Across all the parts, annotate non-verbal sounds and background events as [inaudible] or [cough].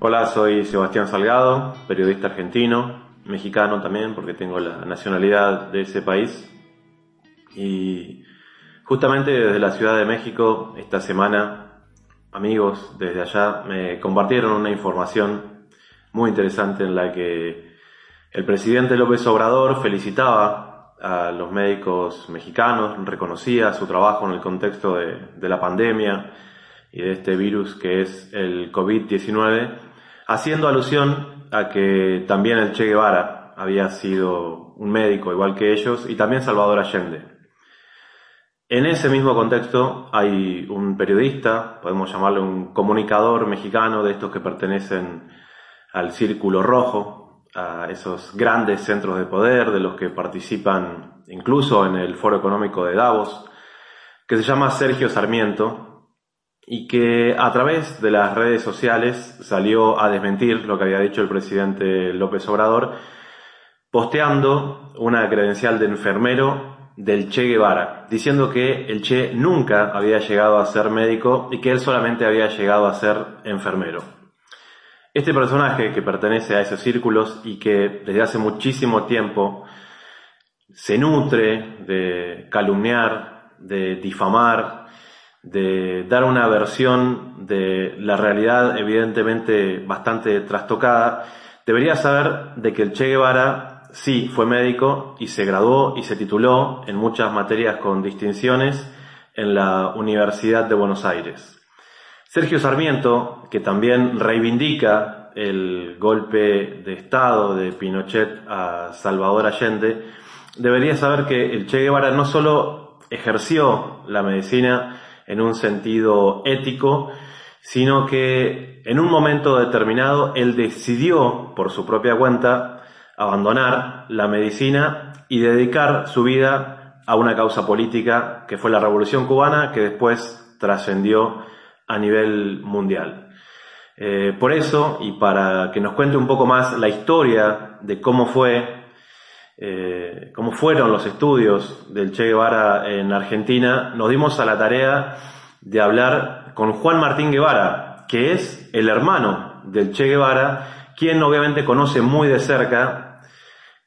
Hola, soy Sebastián Salgado, periodista argentino, mexicano también, porque tengo la nacionalidad de ese país. Y justamente desde la Ciudad de México, esta semana, amigos desde allá me compartieron una información muy interesante en la que el presidente López Obrador felicitaba a los médicos mexicanos, reconocía su trabajo en el contexto de, la pandemia y de este virus que es el COVID-19 haciendo alusión a que también el Che Guevara había sido un médico igual que ellos y también Salvador Allende. En ese mismo contexto hay un periodista, podemos llamarle un comunicador mexicano de estos que pertenecen al Círculo Rojo, a esos grandes centros de poder de los que participan incluso en el Foro Económico de Davos, que se llama Sergio Sarmiento, y que a través de las redes sociales salió a desmentir lo que había dicho el presidente López Obrador, posteando una credencial de enfermero del Che Guevara, diciendo que el Che nunca había llegado a ser médico y que él solamente había llegado a ser enfermero. Este personaje que pertenece a esos círculos y que desde hace muchísimo tiempo se nutre de calumniar, de difamar, de dar una versión de la realidad evidentemente bastante trastocada, debería saber de que el Che Guevara sí fue médico y se graduó y se tituló en muchas materias con distinciones en la Universidad de Buenos Aires. Sergio Sarmiento, que también reivindica el golpe de Estado de Pinochet a Salvador Allende, debería saber que el Che Guevara no solo ejerció la medicina, en un sentido ético, sino que en un momento determinado él decidió, por su propia cuenta, abandonar la medicina y dedicar su vida a una causa política que fue la Revolución cubana, que después trascendió a nivel mundial. Eh, por eso, y para que nos cuente un poco más la historia de cómo fue eh, cómo fueron los estudios del Che Guevara en Argentina, nos dimos a la tarea de hablar con Juan Martín Guevara, que es el hermano del Che Guevara, quien obviamente conoce muy de cerca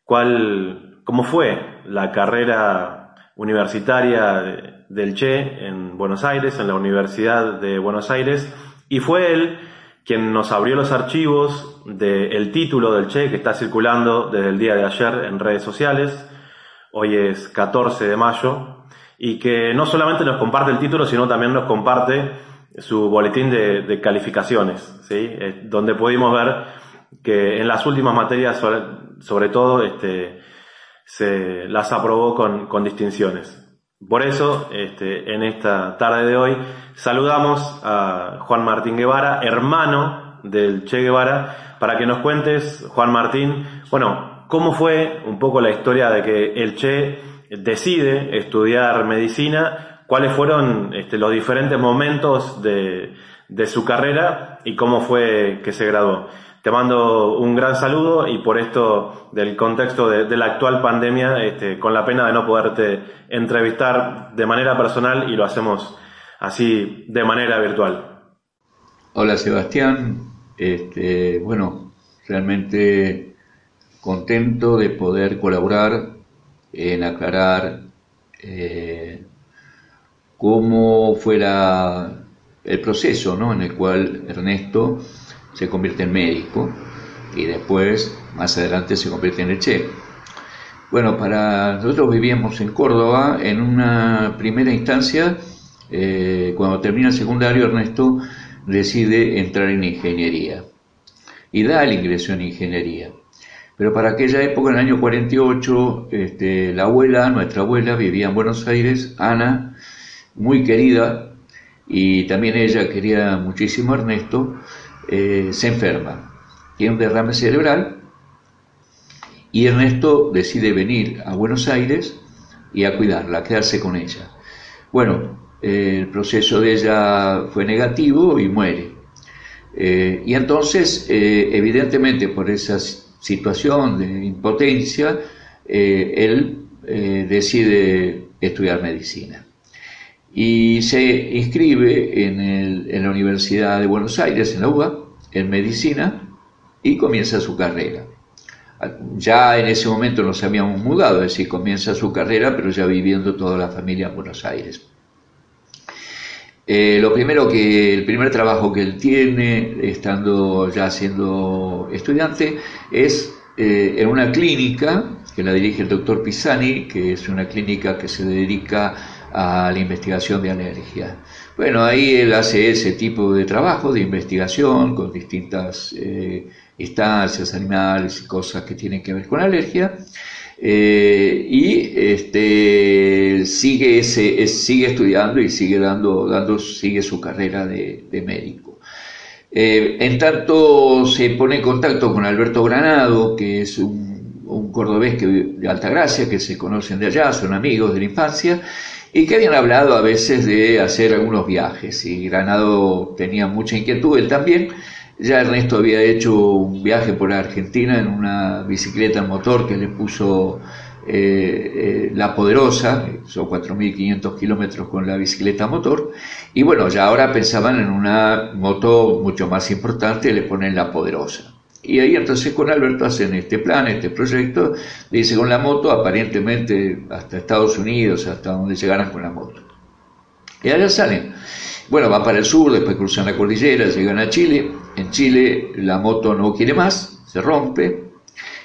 cuál, cómo fue la carrera universitaria del Che en Buenos Aires, en la Universidad de Buenos Aires, y fue él quien nos abrió los archivos del título del Che que está circulando desde el día de ayer en redes sociales. Hoy es 14 de mayo y que no solamente nos comparte el título, sino también nos comparte su boletín de, calificaciones, ¿sí? donde pudimos ver que en las últimas materias, sobre, todo, este, se las aprobó con distinciones. Por eso, este, en esta tarde de hoy, saludamos a Juan Martín Guevara, hermano del Che Guevara, para que nos cuentes, Juan Martín, bueno, cómo fue un poco la historia de que el Che decide estudiar medicina, cuáles fueron este, los diferentes momentos de, de su carrera y cómo fue que se graduó. Te mando un gran saludo y por esto del contexto de, la actual pandemia, este, con la pena de no poderte entrevistar de manera personal y lo hacemos así de manera virtual. Hola Sebastián, este, bueno, realmente contento de poder colaborar en aclarar eh, cómo fuera el proceso ¿no? en el cual Ernesto se convierte en médico y después, más adelante, se convierte en el chef. Bueno, para nosotros vivíamos en Córdoba, en una primera instancia, eh, cuando termina el secundario, Ernesto decide entrar en ingeniería y da el ingreso en ingeniería. Pero para aquella época, en el año 48, este, la abuela, nuestra abuela, vivía en Buenos Aires, Ana, muy querida, y también ella quería muchísimo a Ernesto, eh, se enferma, tiene un derrame cerebral, y Ernesto decide venir a Buenos Aires y a cuidarla, a quedarse con ella. Bueno, el proceso de ella fue negativo y muere. Eh, y entonces, eh, evidentemente, por esa situación de impotencia, eh, él decide estudiar medicina. Y se inscribe en, en, la Universidad de Buenos Aires, en la UBA, en medicina, y comienza su carrera. Ya en ese momento nos habíamos mudado, es decir, comienza su carrera, pero ya viviendo toda la familia en Buenos Aires. Eh, lo primero que, el primer trabajo que él tiene, estando ya siendo estudiante, es eh, en una clínica que la dirige el doctor Pisani, que es una clínica que se dedica a la investigación de alergia. Bueno, ahí él hace ese tipo de trabajo de investigación con distintas eh, instancias animales y cosas que tienen que ver con alergia. Eh, y este, sigue, ese, sigue estudiando y sigue, dando, dando, sigue su carrera de, médico. Eh, en tanto se pone en contacto con Alberto Granado, que es un, cordobés que, de Altagracia, que se conocen de allá, son amigos de la infancia, y que habían hablado a veces de hacer algunos viajes. Y Granado tenía mucha inquietud, él también, ya Ernesto había hecho un viaje por Argentina en una bicicleta motor que le puso eh, eh, La Poderosa, son 4.500 kilómetros con la bicicleta motor, y bueno, ya ahora pensaban en una moto mucho más importante, le ponen La Poderosa. Y ahí entonces con Alberto hacen este plan, este proyecto, dice con la moto aparentemente hasta Estados Unidos, hasta donde llegaran con la moto. Y allá salen. Bueno, van para el sur, después cruzan la cordillera, llegan a Chile. En Chile la moto no quiere más, se rompe.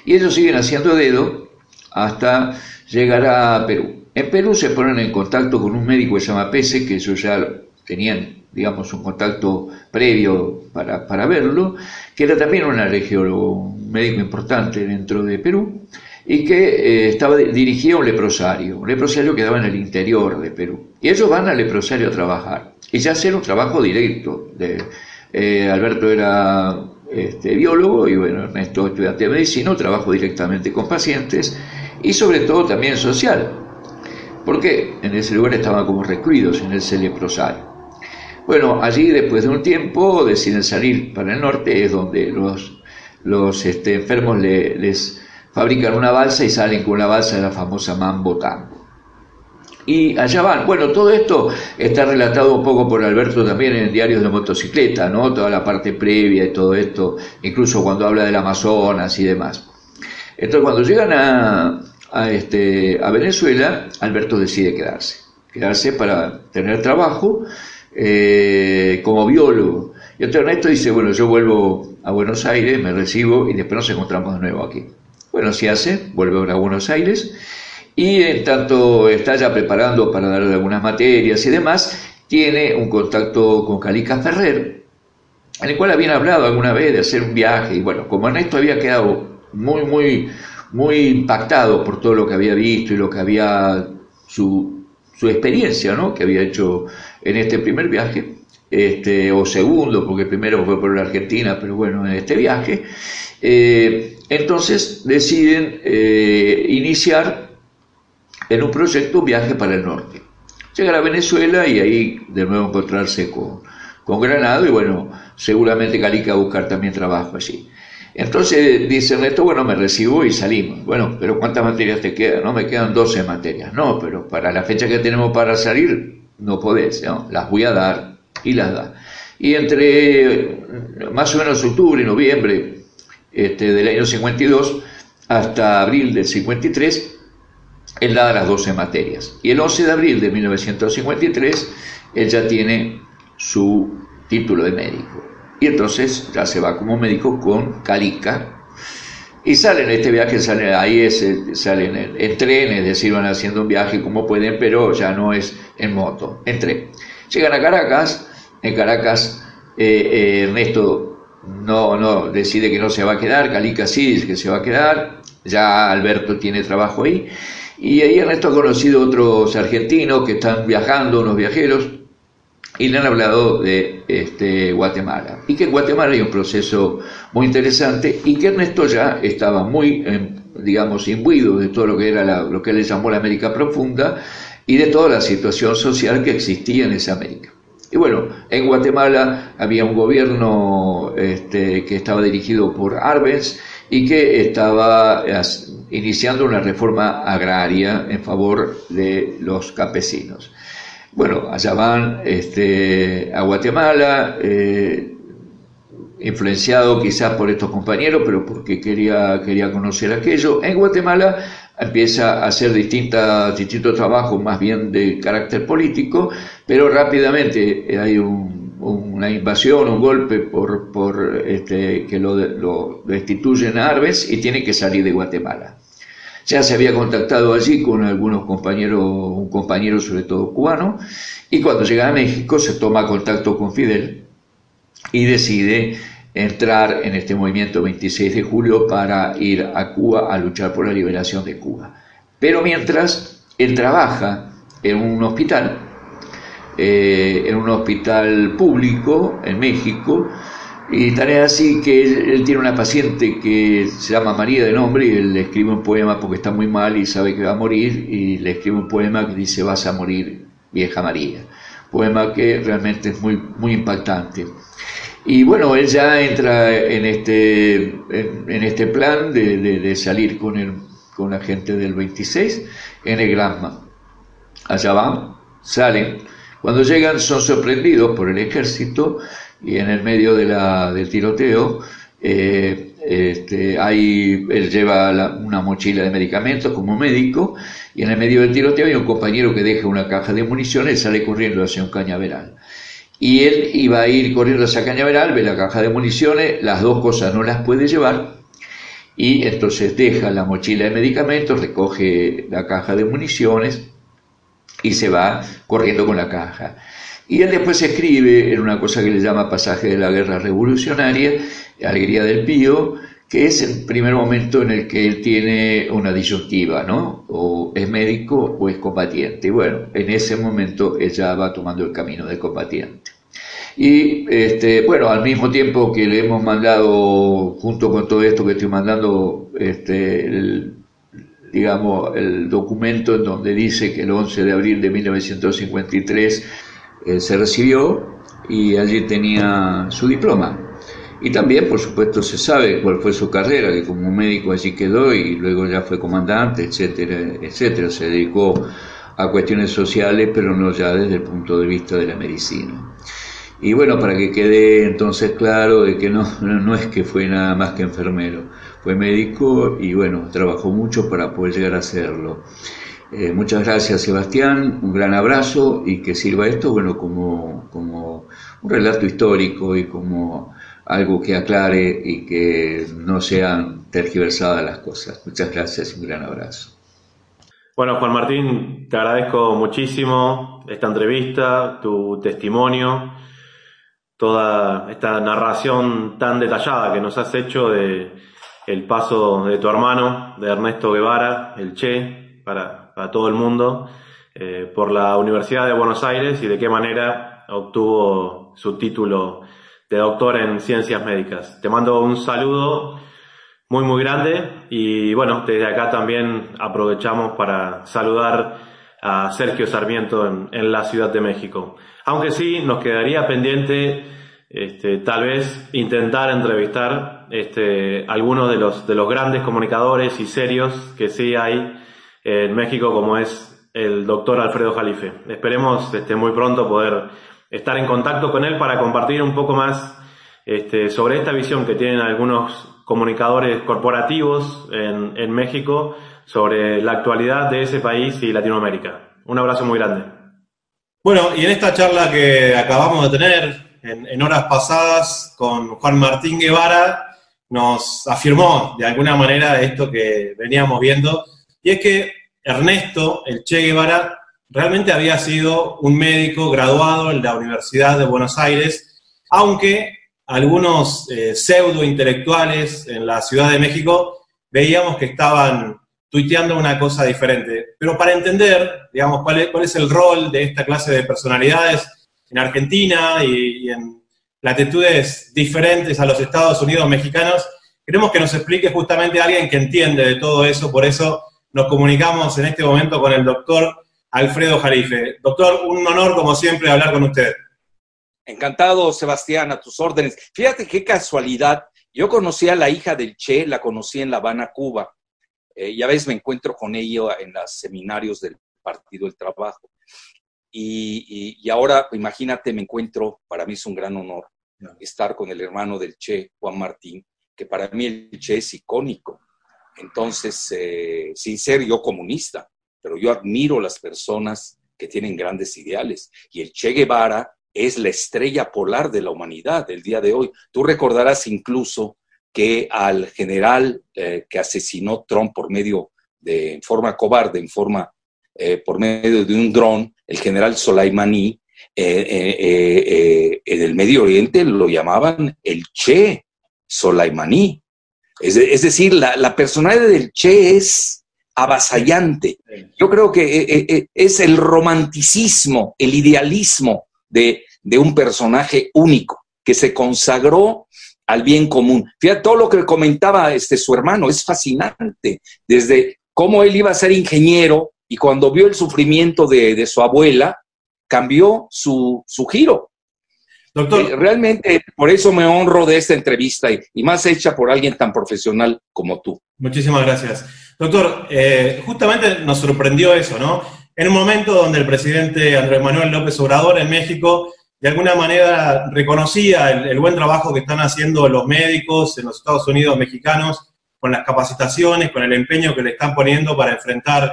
Y ellos siguen haciendo dedo hasta llegar a Perú. En Perú se ponen en contacto con un médico que se llama Pese, que ellos ya tenían, digamos, un contacto previo para, para verlo, que era también un alergiólogo, un médico importante dentro de Perú y que eh, estaba dirigía un leprosario, un leprosario que quedaba en el interior de Perú. Y ellos van al leprosario a trabajar, y ya hacen un trabajo directo. De, eh, Alberto era este, biólogo y bueno, Ernesto estudiante de medicina, trabajo directamente con pacientes y sobre todo también social, porque en ese lugar estaban como recluidos en ese leprosario. Bueno, allí después de un tiempo deciden salir para el norte, es donde los, los este, enfermos les fabrican una balsa y salen con la balsa de la famosa Mambo Tango. Y allá van. Bueno, todo esto está relatado un poco por Alberto también en diarios de motocicleta, ¿no? Toda la parte previa y todo esto, incluso cuando habla del Amazonas y demás. Entonces, cuando llegan a, a, este, a Venezuela, Alberto decide quedarse. Quedarse para tener trabajo eh, como biólogo. Y entonces Ernesto dice, bueno, yo vuelvo a Buenos Aires, me recibo y después nos encontramos de nuevo aquí. Bueno, si hace, vuelve a Buenos Aires y en tanto está ya preparando para dar algunas materias y demás, tiene un contacto con Calica Ferrer, en el cual habían hablado alguna vez de hacer un viaje y bueno, como Ernesto había quedado muy, muy, muy impactado por todo lo que había visto y lo que había, su, su experiencia, ¿no? Que había hecho en este primer viaje, este, o segundo, porque primero fue por la Argentina, pero bueno, en este viaje, eh, entonces deciden eh, iniciar en un proyecto un viaje para el norte. Llegar a Venezuela y ahí de nuevo encontrarse con, con Granado y bueno, seguramente Calica a buscar también trabajo allí. Entonces dice Ernesto, bueno, me recibo y salimos. Bueno, pero ¿cuántas materias te quedan? No, me quedan 12 materias. No, pero para la fecha que tenemos para salir, no podés, ¿no? Las voy a dar y las da. Y entre más o menos octubre y noviembre este, del año 52 hasta abril del 53, él da las 12 materias. Y el 11 de abril de 1953, él ya tiene su título de médico. Y entonces ya se va como médico con Calica. Y salen este viaje, salen ahí, es, salen en, tren, es decir, van haciendo un viaje como pueden, pero ya no es en moto, en tren. Llegan a Caracas, en Caracas eh, eh, Ernesto no, no, decide que no se va a quedar, Calica sí dice que se va a quedar, ya Alberto tiene trabajo ahí, y ahí Ernesto ha conocido otros argentinos que están viajando, unos viajeros, y le han hablado de este, Guatemala. Y que en Guatemala hay un proceso muy interesante y que Ernesto ya estaba muy, em, digamos, imbuido de todo lo que era lo que él llamó la América Profunda y de toda la situación social que existía en esa América. Y bueno, en Guatemala había un gobierno este, que estaba dirigido por Arbenz y que estaba iniciando una reforma agraria en favor de los campesinos. Bueno, allá van este, a Guatemala, eh, influenciado quizás por estos compañeros, pero porque quería, quería conocer aquello. En Guatemala empieza a hacer distintas, distintos trabajos más bien de carácter político, pero rápidamente hay una invasión, un golpe por, por este, que lo, lo, destituyen a Arbes y tiene que salir de Guatemala. Ya se había contactado allí con algunos compañeros, un compañero sobre todo cubano, y cuando llega a México se toma contacto con Fidel y decide entrar en este movimiento 26 de julio para ir a Cuba a luchar por la liberación de Cuba. Pero mientras él trabaja en un hospital, eh, en un hospital público en México, y tal es así que él, tiene una paciente que se llama María de nombre y él le escribe un poema porque está muy mal y sabe que va a morir y le escribe un poema que dice vas a morir vieja María. Poema que realmente es muy, muy impactante. Y bueno, él ya entra en este, en, este plan de, de, salir con, el, con la gente del 26 en el Granma. Allá van, salen. Cuando llegan son sorprendidos por el ejército y en el medio del tiroteo eh, este, hay, él lleva una mochila de medicamentos como médico y en el medio del tiroteo hay un compañero que deja una caja de municiones sale corriendo hacia un cañaveral. Y él iba a ir corriendo hacia cañaveral, ve la caja de municiones, las dos cosas no las puede llevar y entonces deja la mochila de medicamentos, recoge la caja de municiones y se va corriendo con la caja. Y él después escribe en una cosa que le llama Pasaje de la Guerra Revolucionaria, Alegría del Pío, que es el primer momento en el que él tiene una disyuntiva, ¿no? O es médico o es combatiente. Y bueno, en ese momento ella va tomando el camino de combatiente. Y este, bueno, al mismo tiempo que le hemos mandado, junto con todo esto que estoy mandando, este, digamos, el documento en donde dice que el 11 de abril de 1953 se recibió y allí tenía su diploma. Y también, por supuesto, se sabe cuál fue su carrera, que como médico allí quedó y luego ya fue comandante, etcétera, etcétera. Se dedicó a cuestiones sociales, pero no ya desde el punto de vista de la medicina. Y bueno, para que quede entonces claro de que no, no es que fue nada más que enfermero, fue médico y bueno, trabajó mucho para poder llegar a serlo. Eh, muchas gracias Sebastián, un gran abrazo y que sirva esto bueno como, como un relato histórico y como algo que aclare y que no sean tergiversadas las cosas. Muchas gracias y un gran abrazo. Bueno, Juan Martín, te agradezco muchísimo esta entrevista, tu testimonio, toda esta narración tan detallada que nos has hecho de el paso de tu hermano, de Ernesto Guevara, el Che, para, a todo el mundo eh, por la Universidad de Buenos Aires y de qué manera obtuvo su título de doctor en ciencias médicas. Te mando un saludo muy muy grande y bueno, desde acá también aprovechamos para saludar a Sergio Sarmiento en, la Ciudad de México. Aunque sí, nos quedaría pendiente este, tal vez intentar entrevistar este, algunos de los, de los grandes comunicadores y serios que sí hay en México como es el doctor Alfredo Jalife. Esperemos este, muy pronto poder estar en contacto con él para compartir un poco más este, sobre esta visión que tienen algunos comunicadores corporativos en, en México sobre la actualidad de ese país y Latinoamérica. Un abrazo muy grande. Bueno, y en esta charla que acabamos de tener en, en, horas pasadas con Juan Martín Guevara, nos afirmó de alguna manera esto que veníamos viendo, y es que Ernesto, el Che Guevara, realmente había sido un médico graduado en la Universidad de Buenos Aires, aunque algunos eh, pseudo intelectuales en la Ciudad de México, veíamos que estaban tuiteando una cosa diferente. Pero para entender, digamos, cuál es, cuál es el rol de esta clase de personalidades en Argentina y, en latitudes diferentes a los Estados Unidos mexicanos, queremos que nos explique justamente alguien que entiende de todo eso, por eso nos comunicamos en este momento con el doctor Alfredo Jarife. Doctor, un honor como siempre hablar con usted. Encantado, Sebastián, a tus órdenes. Fíjate qué casualidad. Yo conocí a la hija del Che, la conocí en La Habana, Cuba. Eh, y a veces me encuentro con ella en los seminarios del Partido del Trabajo. Y, ahora, imagínate, me encuentro, para mí es un gran honor estar con el hermano del Che, Juan Martín, que para mí el Che es icónico. Entonces, eh, sin ser yo comunista, pero yo admiro las personas que tienen grandes ideales. Y el Che Guevara es la estrella polar de la humanidad del día de hoy. Tú recordarás incluso que al general eh, que asesinó Trump por medio de, forma cobarde, en forma, eh, por medio de un dron, el general Soleimani, eh, en el Medio Oriente lo llamaban el Che Soleimani. Es, decir, la, personalidad del Che es avasallante. Yo creo que es el romanticismo, el idealismo de, de un personaje único que se consagró al bien común. Fíjate todo lo que comentaba este, su hermano, es fascinante, desde cómo él iba a ser ingeniero y cuando vio el sufrimiento de, su abuela, cambió su, giro. Doctor. Eh, realmente por eso me honro de esta entrevista y, más hecha por alguien tan profesional como tú. Muchísimas gracias. Doctor, eh, justamente nos sorprendió eso, ¿no? En un momento donde el presidente Andrés Manuel López Obrador en México de alguna manera reconocía el, buen trabajo que están haciendo los médicos en los Estados Unidos mexicanos con las capacitaciones, con el empeño que le están poniendo para enfrentar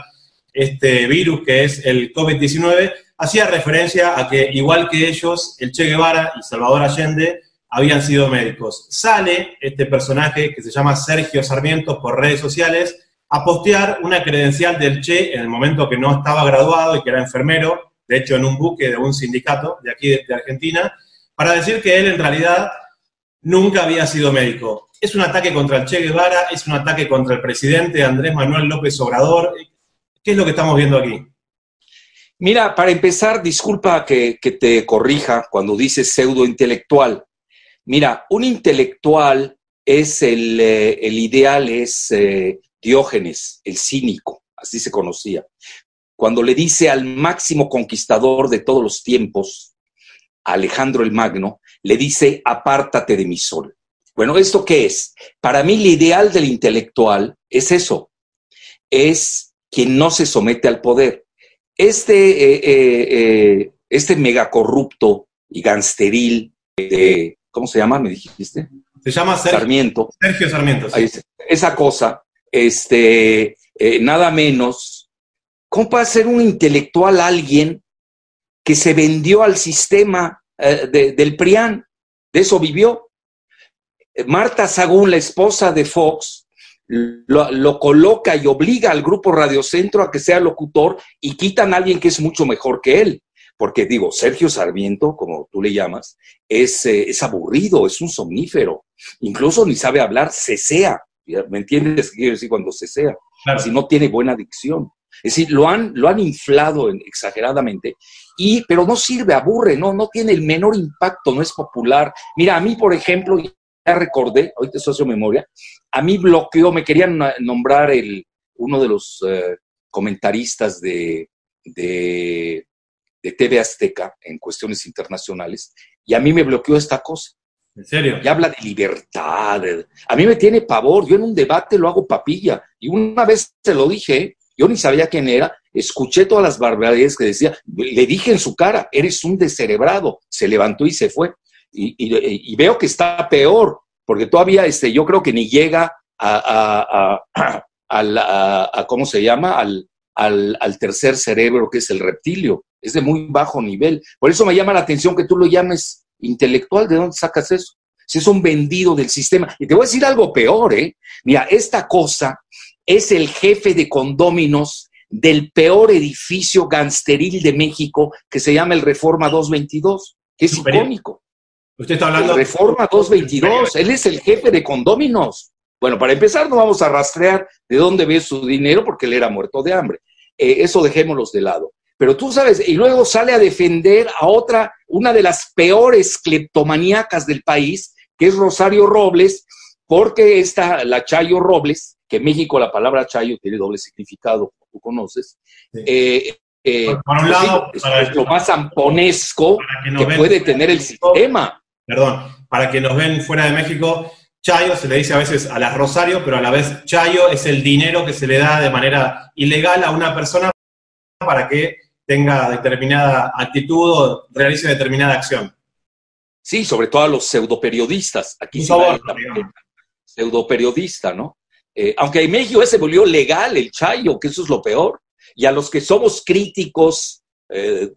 este virus que es el COVID-19, hacía referencia a que igual que ellos, el Che Guevara y Salvador Allende habían sido médicos. Sale este personaje que se llama Sergio Sarmiento por redes sociales a postear una credencial del Che en el momento que no estaba graduado y que era enfermero, de hecho en un buque de un sindicato de aquí de, Argentina, para decir que él en realidad nunca había sido médico. Es un ataque contra el Che Guevara, es un ataque contra el presidente Andrés Manuel López Obrador. ¿Qué es lo que estamos viendo aquí? Mira, para empezar, disculpa que, te corrija cuando dices pseudo intelectual. Mira, un intelectual es el, eh, ideal, es eh, Diógenes, el cínico, así se conocía cuando le dice al máximo conquistador de todos los tiempos, Alejandro el Magno, le dice, apártate de mi sol. Bueno, ¿esto qué es? Para mí el ideal del intelectual es eso, es quien no se somete al poder. Este, eh, eh, eh, este megacorrupto y gangsteril de, ¿cómo se llama? ¿Me dijiste? Se llama Sarmiento. Sergio Sarmiento. Esa cosa, este, nada menos ¿Cómo puede ser un intelectual alguien que se vendió al sistema eh, del PRIAN? De eso vivió. Marta Sagún, la esposa de Fox, lo, coloca y obliga al grupo Radiocentro a que sea locutor y quitan a alguien que es mucho mejor que él. Porque digo, Sergio Sarmiento, como tú le llamas, es, eh, es aburrido, es un somnífero. Incluso ni sabe hablar, cesea. ¿Me entiendes qué quiero decir cuando cesea? Si no tiene buena dicción. Es decir, lo han, lo han inflado exageradamente, y, pero no sirve, aburre, no, no tiene el menor impacto, no es popular. Mira, a mí, por ejemplo, recordé, ahorita socio memoria, a mí bloqueó, me querían nombrar el, uno de los eh, comentaristas de, de, de TV Azteca en cuestiones internacionales, y a mí me bloqueó esta cosa. ¿En serio? Y habla de libertad. A mí me tiene pavor. Yo en un debate lo hago papilla. Y una vez se lo dije, yo ni sabía quién era, escuché todas las barbaridades que decía, le dije en su cara, eres un descerebrado, se levantó y se fue. Y, veo que está peor, porque todavía este, yo creo que ni llega a, a, [clears throat] ¿cómo se llama? Al, al, tercer cerebro, que es el reptilio. Es de muy bajo nivel. Por eso me llama la atención que tú lo llames intelectual. ¿De dónde sacas eso? Si es un vendido del sistema. Y te voy a decir algo peor, ¿eh? Mira, esta cosa es el jefe de condóminos del peor edificio gangsteril de México que se llama el Reforma 222, que es icónico. Usted está hablando. Reforma 222, él es el jefe de condóminos. Bueno, para empezar, no vamos a rastrear de dónde ve su dinero porque él era muerto de hambre. Eh, eso dejémoslos de lado. Pero tú sabes, y luego sale a defender a otra, una de las peores cleptomaníacas del país, que es Rosario Robles, porque esta, la Chayo Robles, que en México la palabra Chayo tiene doble significado, como tú conoces, eh, eh, por un pues lado, es, lo más amponesco que, puede tener el sistema. Perdón, para que nos ven fuera de México, Chayo se le dice a veces a las Rosario, pero a la vez Chayo es el dinero que se le da de manera ilegal a una persona para que tenga determinada actitud o realice determinada acción. Sí, sobre todo a los pseudoperiodistas. Aquí sí pseudoperiodista, ¿no? Eh, aunque en México se volvió legal el chayo, que eso es lo peor. Y a los que somos críticos eh,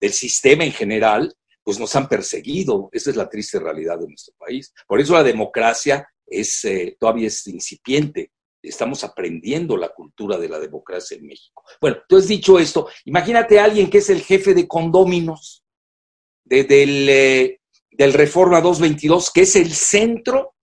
del sistema en general, pues nos han perseguido. Esa es la triste realidad de nuestro país. Por eso la democracia es, eh, todavía es incipiente. Estamos aprendiendo la cultura de la democracia en México. Bueno, entonces dicho esto, imagínate a alguien que es el jefe de condóminos del, del Reforma 222, que es el centro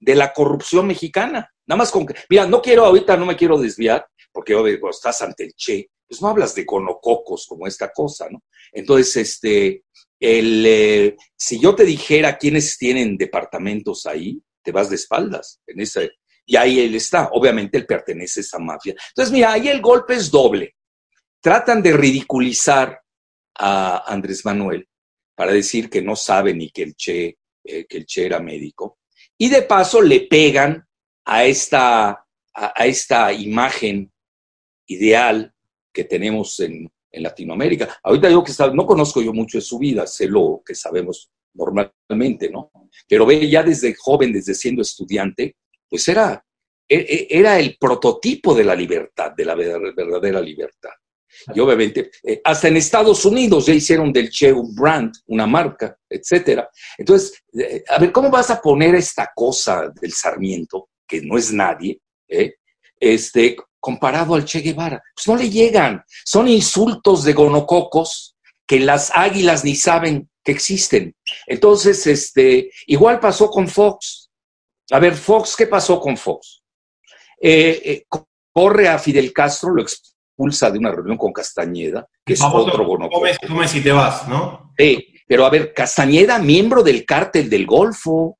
de la corrupción mexicana. Nada más con que, mira, no quiero ahorita, no me quiero desviar, porque obvio, estás ante el Che, pues no hablas de conococos como esta cosa, ¿no? Entonces, este, el, eh, si yo te dijera quiénes tienen departamentos ahí, te vas de espaldas en ese, y ahí él está. Obviamente él pertenece a esa mafia. Entonces, mira, ahí el golpe es doble. Tratan de ridiculizar a Andrés Manuel para decir que no sabe ni que el Che, eh, que el Che era médico. Y de paso le pegan a esta, a, esta imagen ideal que tenemos en, Latinoamérica. Ahorita digo que no conozco yo mucho de su vida, sé lo que sabemos normalmente, ¿no? Pero ve ya desde joven, desde siendo estudiante, pues era, e, e, era el prototipo de la libertad, de la verdadera libertad. Y obviamente, eh, hasta en Estados Unidos ya hicieron del Che un brand, una marca, etcétera. Entonces, eh, a ver, ¿cómo vas a poner esta cosa del Sarmiento, que no es nadie, eh, este, comparado al Che Guevara? Pues no le llegan. Son insultos de gonococos que las águilas ni saben que existen. Entonces, este, igual pasó con Fox. A ver, Fox, ¿qué pasó con Fox? corre a Fidel Castro, lo expulsa de una reunión con Castañeda, que es otro bonoco. Comes, y te vas, ¿no? Sí, pero a ver, Castañeda, miembro del cártel del Golfo,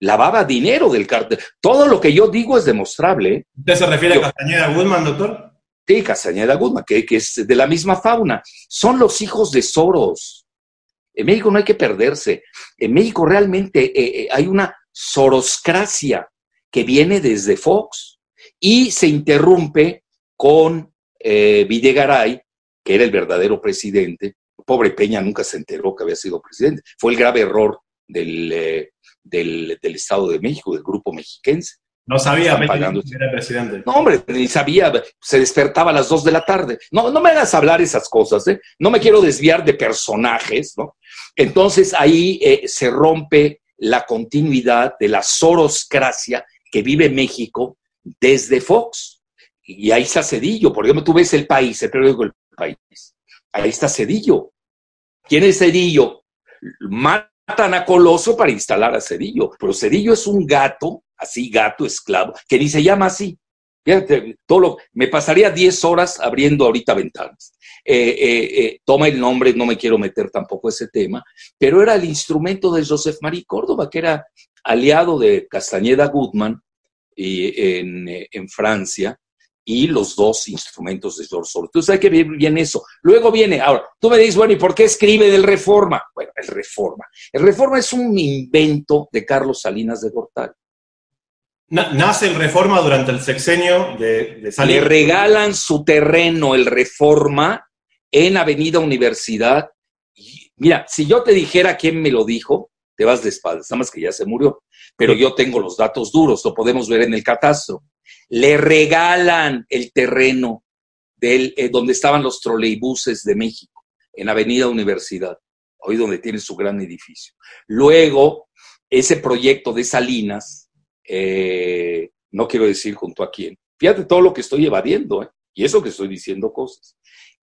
lavaba dinero del cártel. Todo lo que yo digo es demostrable. ¿eh? ¿Usted se refiere a Castañeda Guzmán, doctor? Sí, Castañeda Guzmán, que, que, es de la misma fauna. Son los hijos de Soros. En México no hay que perderse. En México realmente eh, eh, hay una soroscracia que viene desde Fox y se interrumpe con eh, Videgaray, que era el verdadero presidente, pobre Peña nunca se enteró que había sido presidente. Fue el grave error del, del, Estado de México, del grupo mexiquense. No sabía que era presidente. No, hombre, ni sabía, se despertaba a las dos de la tarde. No, no me hagas hablar esas cosas, ¿eh? No me quiero desviar de personajes, ¿no? Entonces ahí eh, se rompe la continuidad de la soroscracia que vive México desde Fox. Y ahí está Cedillo. Por ejemplo, tú ves el país, el periódico El País. Ahí está Cedillo. ¿Quién es Cedillo? Matan a Coloso para instalar a Cedillo. Pero Cedillo es un gato, así gato, esclavo, que ni se llama así. Fíjate, todo lo, me pasaría 10 horas abriendo ahorita ventanas. Eh, eh, eh, toma el nombre, no me quiero meter tampoco ese tema, pero era el instrumento de Joseph Marie Córdoba, que era aliado de Castañeda Goodman y en Francia, y los dos instrumentos de George Soros. Entonces hay que ver bien eso. Luego viene, ahora, tú me dices, bueno, ¿y por qué escribe del Reforma? Bueno, el Reforma. El Reforma es un invento de Carlos Salinas de Gortari. Nace el Reforma durante el sexenio de, Salinas. Le regalan su terreno, el Reforma, en Avenida Universidad. mira, si yo te dijera quién me lo dijo, te vas de espaldas, nada más que ya se murió. Pero yo tengo los datos duros, lo podemos ver en el catastro le regalan el terreno del, eh, donde estaban los troleibuses de México, en Avenida Universidad, hoy donde tiene su gran edificio. Luego, ese proyecto de Salinas, eh, no quiero decir junto a quién, fíjate todo lo que estoy evadiendo, ¿eh? y eso que estoy diciendo cosas.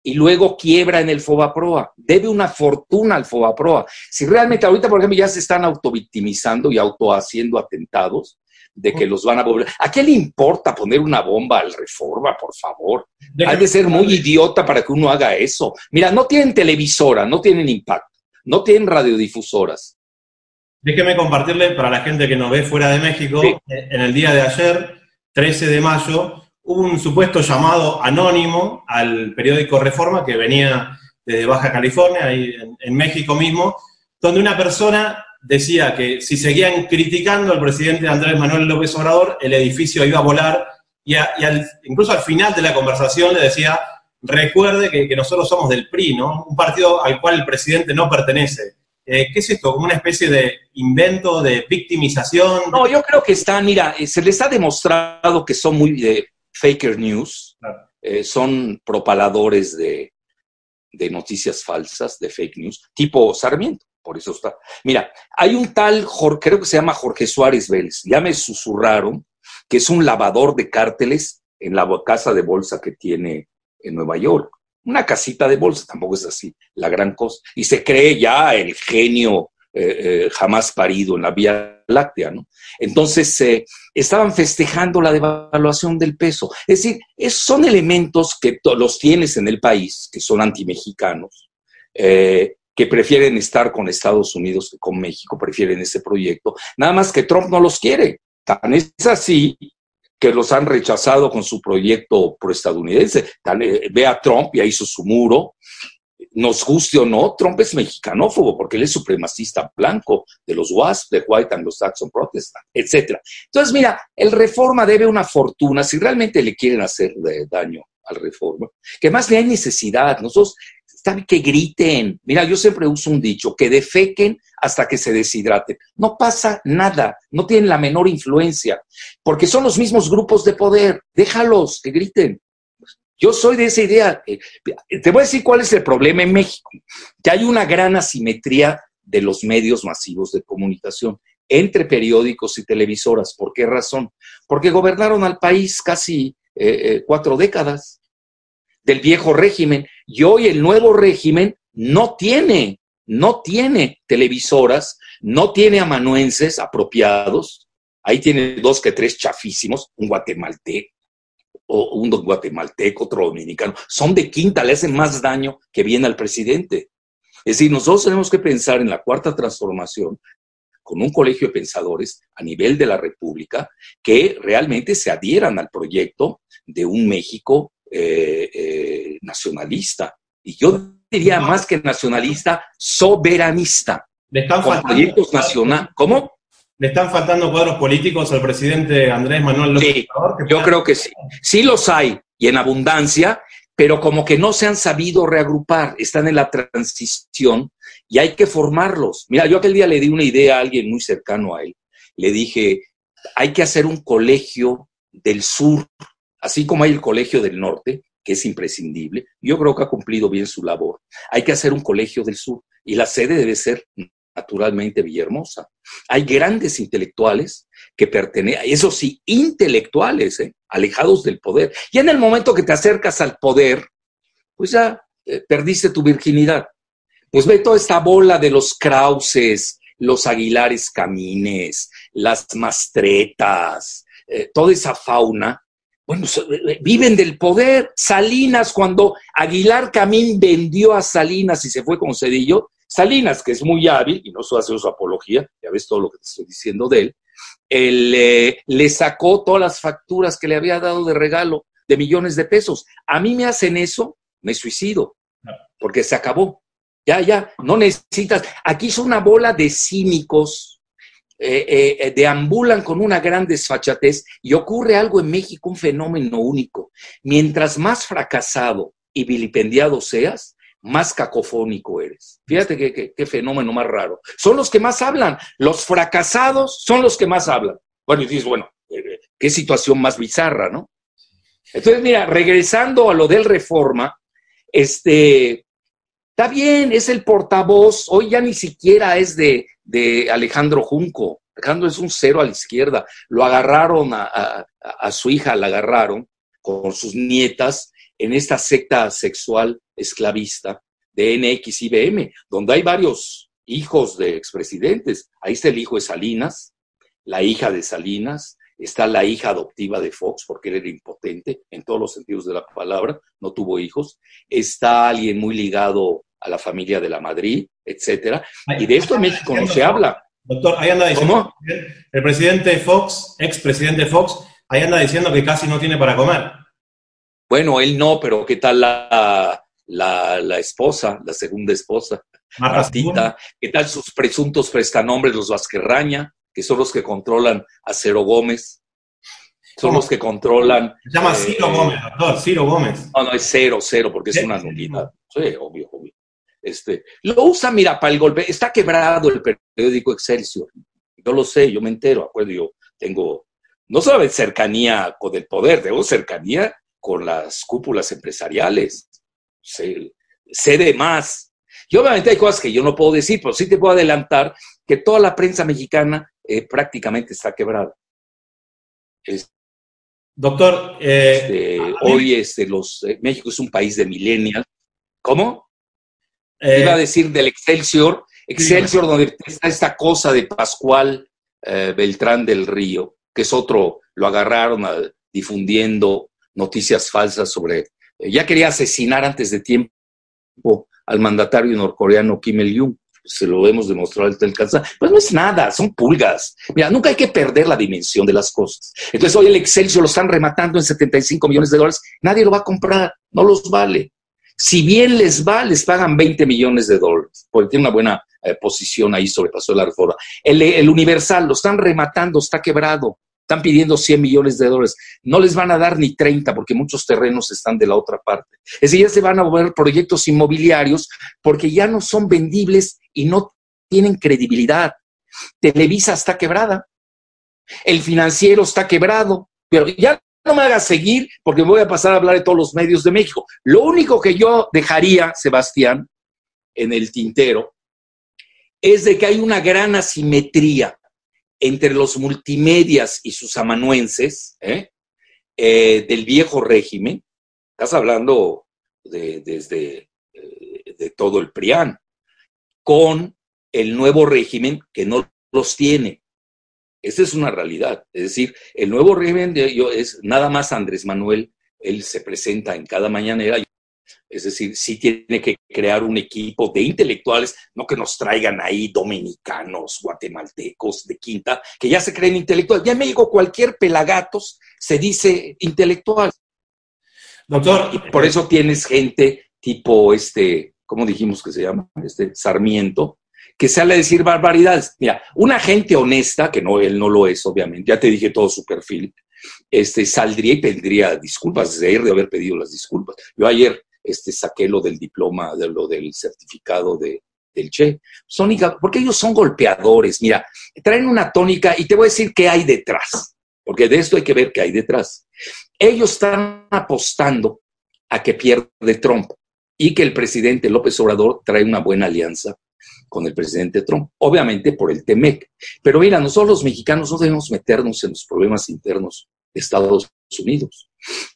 Y luego quiebra en el Fobaproa. Debe una fortuna al Fobaproa. Si realmente ahorita, por ejemplo, ya se están autovictimizando y auto haciendo atentados de que los van a volver. ¿A qué le importa poner una bomba al Reforma, por favor? Hay que ser muy idiota para que uno haga eso. Mira, no tienen televisora, no tienen impacto, no tienen radiodifusoras. Déjeme compartirle para la gente que nos ve fuera de México, en el día de ayer, 13 de mayo, hubo un supuesto llamado anónimo al periódico Reforma que venía desde Baja California, ahí en, México mismo, donde una persona decía que si seguían criticando al presidente Andrés Manuel López Obrador, el edificio iba a volar y, incluso al final de la conversación le decía, recuerde que, nosotros somos del PRI, ¿no? Un partido al cual el presidente no pertenece. Eh, ¿Qué es esto? ¿Como una especie de invento, de victimización? No, yo creo que están, mira, eh, se les ha demostrado que son muy, eh, faker news, eh, son propaladores de, de, noticias falsas, de fake news, tipo Sarmiento, por eso está. Mira, hay un tal, creo que se llama Jorge Suárez Vélez, ya me susurraron que es un lavador de cárteles en la casa de bolsa que tiene en Nueva York. Una casita de bolsa, tampoco es así, la gran cosa. Y se cree ya el genio eh, eh, jamás parido en la Vía Láctea, ¿no? Entonces, eh, estaban festejando la devaluación del peso. Es decir, son elementos que los tienes en el país, que son antimexicanos, que prefieren estar con Estados Unidos que con México, prefieren ese proyecto, nada más que Trump no los quiere. Tan es así que los han rechazado con su proyecto pro-estadounidense. Ve a Trump, ya hizo su muro, nos guste o no, Trump es mexicanófobo porque él es supremacista blanco de los WASP, de White Anglo-Saxon Protestant, etc. Entonces, mira, el Reforma debe una fortuna si realmente le quieren hacer daño al Reforma, que más le hay necesidad. Nosotros, está que griten. Mira, yo siempre uso un dicho, que defequen hasta que se deshidraten. No pasa nada, no tienen la menor influencia, porque son los mismos grupos de poder. Déjalos que griten. Yo soy de esa idea. Eh, te voy a decir cuál es el problema en México, que hay una gran asimetría de los medios masivos de comunicación entre periódicos y televisoras. ¿Por qué razón? Porque gobernaron al país casi eh, eh, cuatro décadas del viejo régimen y hoy el nuevo régimen no tiene, no tiene televisoras, no tiene amanuenses apropiados. Ahí tiene dos que tres chafísimos, un guatemalteco, o un guatemalteco, otro dominicano, son de quinta, le hacen más daño que viene al presidente. Es decir, nosotros tenemos que pensar en la cuarta transformación con un colegio de pensadores a nivel de la República que realmente se adhieran al proyecto de un México eh, eh, nacionalista. Y yo diría más que nacionalista, soberanista. con proyectos nacionales. ¿Cómo? ¿Le están faltando cuadros políticos al presidente Andrés Manuel López Obrador? yo creo que sí. Sí los hay, y en abundancia, pero como que no se han sabido reagrupar, están en la transición y hay que formarlos. Mira, yo aquel día le di una idea a alguien muy cercano a él. Le dije, hay que hacer un colegio del sur, así como hay el colegio del norte, que es imprescindible. Yo creo que ha cumplido bien su labor. Hay que hacer un colegio del sur y la sede debe ser naturalmente Villahermosa. Hay grandes intelectuales que pertenecen, eso sí, intelectuales, ¿eh? alejados del poder. Y en el momento que te acercas al poder, pues ya eh, perdiste tu virginidad. Pues ve toda esta bola de los Krauses, los Aguilares Camines, las Mastretas, eh, toda esa fauna, bueno, viven del poder. Salinas, cuando Aguilar Camín vendió a Salinas y se fue con Cedillo, Salinas, que es muy hábil, y no solo hace su apología, ya ves todo lo que te estoy diciendo de él, él eh, le sacó todas las facturas que le había dado de regalo de millones de pesos. A mí me hacen eso, me suicido, porque se acabó. Ya, ya, no necesitas. Aquí es una bola de cínicos, eh, eh, deambulan con una gran desfachatez y ocurre algo en México, un fenómeno único. Mientras más fracasado y vilipendiado seas, más cacofónico eres. Fíjate qué, fenómeno más raro. Son los que más hablan. Los fracasados son los que más hablan. Bueno, y dices, bueno, eh, qué situación más bizarra, ¿no? Entonces, mira, regresando a lo del reforma, este, está bien, es el portavoz, hoy ya ni siquiera es de, Alejandro Junco. Alejandro es un cero a la izquierda. Lo agarraron a, a su hija, la agarraron con sus nietas en esta secta sexual esclavista de NXIBM, donde hay varios hijos de expresidentes. Ahí está el hijo de Salinas, la hija de Salinas, está la hija adoptiva de Fox, porque él era impotente en todos los sentidos de la palabra, no tuvo hijos. Está alguien muy ligado a la familia de la Madrid, etcétera. Y de esto en México no se habla. Doctor, ahí anda diciendo. El presidente Fox, expresidente Fox, ahí anda diciendo que casi no tiene para comer. Bueno, él no, pero ¿qué tal la, la, esposa, la segunda esposa? Martita, ¿qué tal sus presuntos prestanombres, los Vasquerraña, que son los que controlan a Cero Gómez? Son los que controlan. Se llama Ciro eh, Gómez, doctor, Ciro Gómez. No, no, es cero, cero, porque es una nulidad. Sí, obvio, obvio. Este, lo usa, mira, para el golpe. Está quebrado el periódico Excelsior. Yo lo sé, yo me entero, acuerdo, yo tengo, no solo cercanía con el poder, tengo cercanía con las cúpulas empresariales. Sé, sé de más. Y obviamente hay cosas que yo no puedo decir, pero sí te puedo adelantar que toda la prensa mexicana eh, prácticamente está quebrada. Doctor, eh, este, hoy este, los, eh, México es un país de millennials. ¿Cómo? Iba a decir del Excelsior, Excelsior, donde está esta cosa de Pascual Beltrán del Río, que es otro, lo agarraron difundiendo noticias falsas sobre. Eh, ya quería asesinar antes de tiempo al mandatario norcoreano Kim Il-jung. Se lo hemos demostrado hasta el. Pues no es nada, son pulgas. Mira, nunca hay que perder la dimensión de las cosas. Entonces hoy el Excelsior lo están rematando en 75 millones de dólares. Nadie lo va a comprar, no los vale. Si bien les va, les pagan 20 millones de dólares, porque tiene una buena eh, posición ahí, sobrepasó la reforma. El, Universal lo están rematando, está quebrado. Están pidiendo 100 millones de dólares. No les van a dar ni 30 porque muchos terrenos están de la otra parte. Es decir, ya se van a mover proyectos inmobiliarios porque ya no son vendibles y no tienen credibilidad. Televisa está quebrada. El financiero está quebrado. Pero ya no me hagas seguir porque me voy a pasar a hablar de todos los medios de México. Lo único que yo dejaría, Sebastián, en el tintero, es de que hay una gran asimetría entre los multimedias y sus amanuenses ¿eh? Eh, del viejo régimen. Estás hablando de, desde eh, todo el PRIAN, con el nuevo régimen que no los tiene. Esa es una realidad. Es decir, el nuevo régimen de ellos es nada más Andrés Manuel, él se presenta en cada mañanera. Es decir, sí tiene que crear un equipo de intelectuales, no que nos traigan ahí dominicanos, guatemaltecos de quinta, que ya se creen intelectuales. Ya en México cualquier pelagatos se dice intelectual. Doctor. Y por eso tienes gente tipo este, ¿cómo dijimos que se llama? Este Sarmiento, que sale a decir barbaridades. Mira, una gente honesta, que no, él no lo es, obviamente, ya te dije todo su perfil, este, saldría y pediría disculpas, desde ayer de haber pedido las disculpas. Yo ayer este, saqué lo del diploma, de lo del certificado de, del Che. Sónica, porque ellos son golpeadores, mira, traen una tónica y te voy a decir qué hay detrás, porque de esto hay que ver qué hay detrás. Ellos están apostando a que pierde Trump y que el presidente López Obrador trae una buena alianza con el presidente Trump, obviamente por el TEMEC. Pero mira, nosotros los mexicanos no debemos meternos en los problemas internos de Estados Unidos.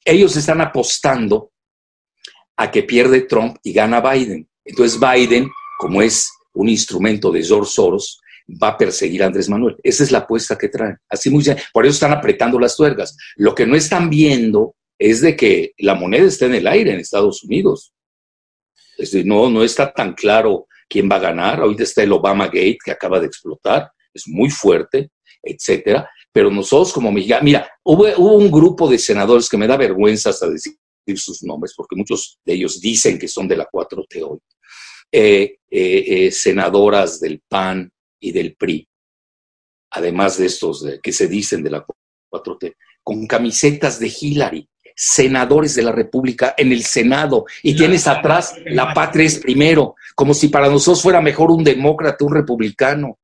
Ellos están apostando a que pierde Trump y gana Biden. Entonces Biden, como es un instrumento de George Soros, va a perseguir a Andrés Manuel. Esa es la apuesta que traen. Así muy Por eso están apretando las tuercas. Lo que no están viendo es de que la moneda está en el aire en Estados Unidos. No, no está tan claro quién va a ganar. Ahorita está el Obama Gate que acaba de explotar, es muy fuerte, etcétera. Pero nosotros como mexicanos, mira, hubo, un grupo de senadores que me da vergüenza hasta decir sus nombres, porque muchos de ellos dicen que son de la 4T hoy. Eh, eh, eh, senadoras del PAN y del PRI, además de estos que se dicen de la 4T, con camisetas de Hillary senadores de la República en el Senado y tienes atrás la patria es primero, como si para nosotros fuera mejor un demócrata, un republicano.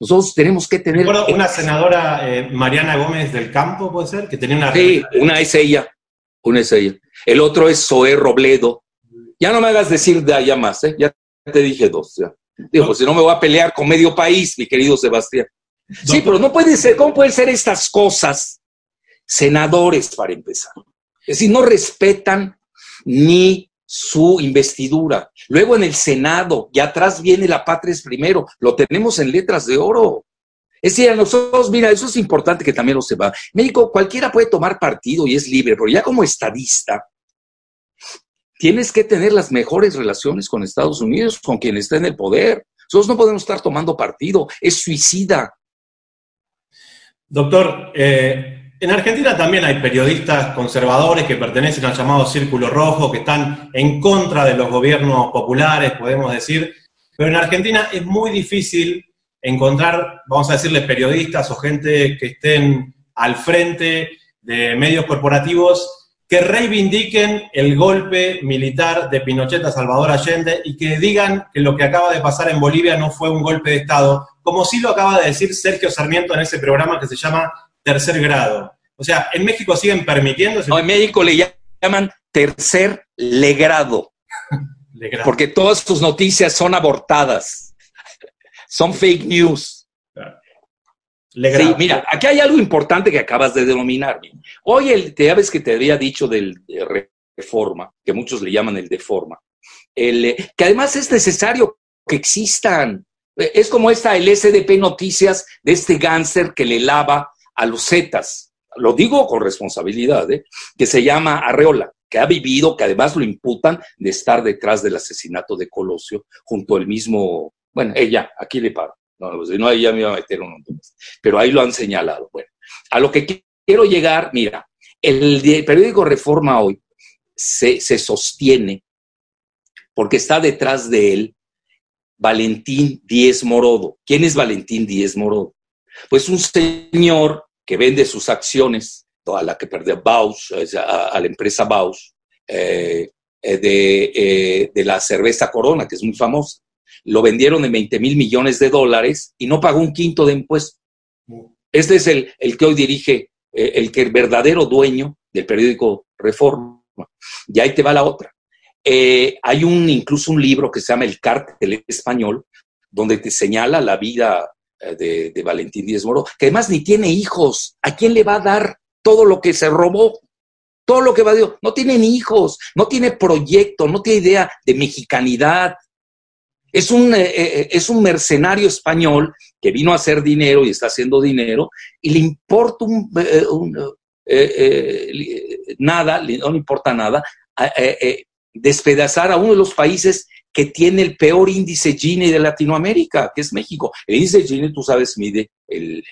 Nosotros tenemos que tener... una senadora, eh, Mariana Gómez del Campo, puede ser, que tenía una... Sí, una es ella, una es ella. El otro es Zoé Robledo. Ya no me hagas decir de allá más, ¿eh? ya te dije dos. Ya. Digo, pues si no me voy a pelear con medio país, mi querido Sebastián. Sí, pero no puede ser, ¿cómo pueden ser estas cosas? Senadores, para empezar. Es decir, no respetan ni su investidura. Luego en el Senado, y atrás viene la patria es primero, lo tenemos en letras de oro. Es decir, a nosotros, mira, eso es importante que también lo sepa. México, cualquiera puede tomar partido y es libre, pero ya como estadista, tienes que tener las mejores relaciones con Estados Unidos, con quien está en el poder. Nosotros no podemos estar tomando partido, es suicida. Doctor, eh, en Argentina también hay periodistas conservadores que pertenecen al llamado Círculo Rojo, que están en contra de los gobiernos populares, podemos decir, pero en Argentina es muy difícil encontrar, vamos a decirle, periodistas o gente que estén al frente de medios corporativos que reivindiquen el golpe militar de Pinochet a Salvador Allende y que digan que lo que acaba de pasar en Bolivia no fue un golpe de Estado, como sí lo acaba de decir Sergio Sarmiento en ese programa que se llama Tercer Grado. O sea, en México siguen permitiendo... No, en México le llaman tercer legrado, [laughs] legrado. porque todas sus noticias son abortadas, son fake news. Sí, mira, aquí hay algo importante que acabas de denominar. Hoy el, te ves que te había dicho del de reforma, que muchos le llaman el deforma, el, eh, que además es necesario que existan. Eh, es como esta el SDP Noticias de este gánster que le lava a los Zetas. Lo digo con responsabilidad, ¿eh? que se llama Arreola, que ha vivido, que además lo imputan de estar detrás del asesinato de Colosio, junto al mismo, bueno, ella, aquí le paro no, pues, no, ahí ya me iba a meter un montón. Pero ahí lo han señalado. Bueno, a lo que quiero llegar, mira, el periódico Reforma hoy se, se sostiene porque está detrás de él Valentín Díez Morodo. ¿Quién es Valentín Díez Morodo? Pues un señor que vende sus acciones, toda la que perdió Baus, a, la empresa Baus, eh, eh, de, eh, de, la cerveza Corona, que es muy famosa lo vendieron en 20 mil millones de dólares y no pagó un quinto de impuesto. Este es el, el que hoy dirige, eh, el que el verdadero dueño del periódico Reforma. Y ahí te va la otra. Eh, hay un, incluso un libro que se llama El Cártel Español, donde te señala la vida eh, de, Valentín Díez Moro, que además ni tiene hijos. ¿A quién le va a dar todo lo que se robó? Todo lo que va a Dios. No tiene hijos, no tiene proyecto, no tiene idea de mexicanidad, es un, eh, eh, es un mercenario español que vino a hacer dinero y está haciendo dinero y le importa un, eh, nada, no le importa nada, despedazar a uno de los países que tiene el peor índice Gini de Latinoamérica, que es México. El índice Gini, tú sabes, mide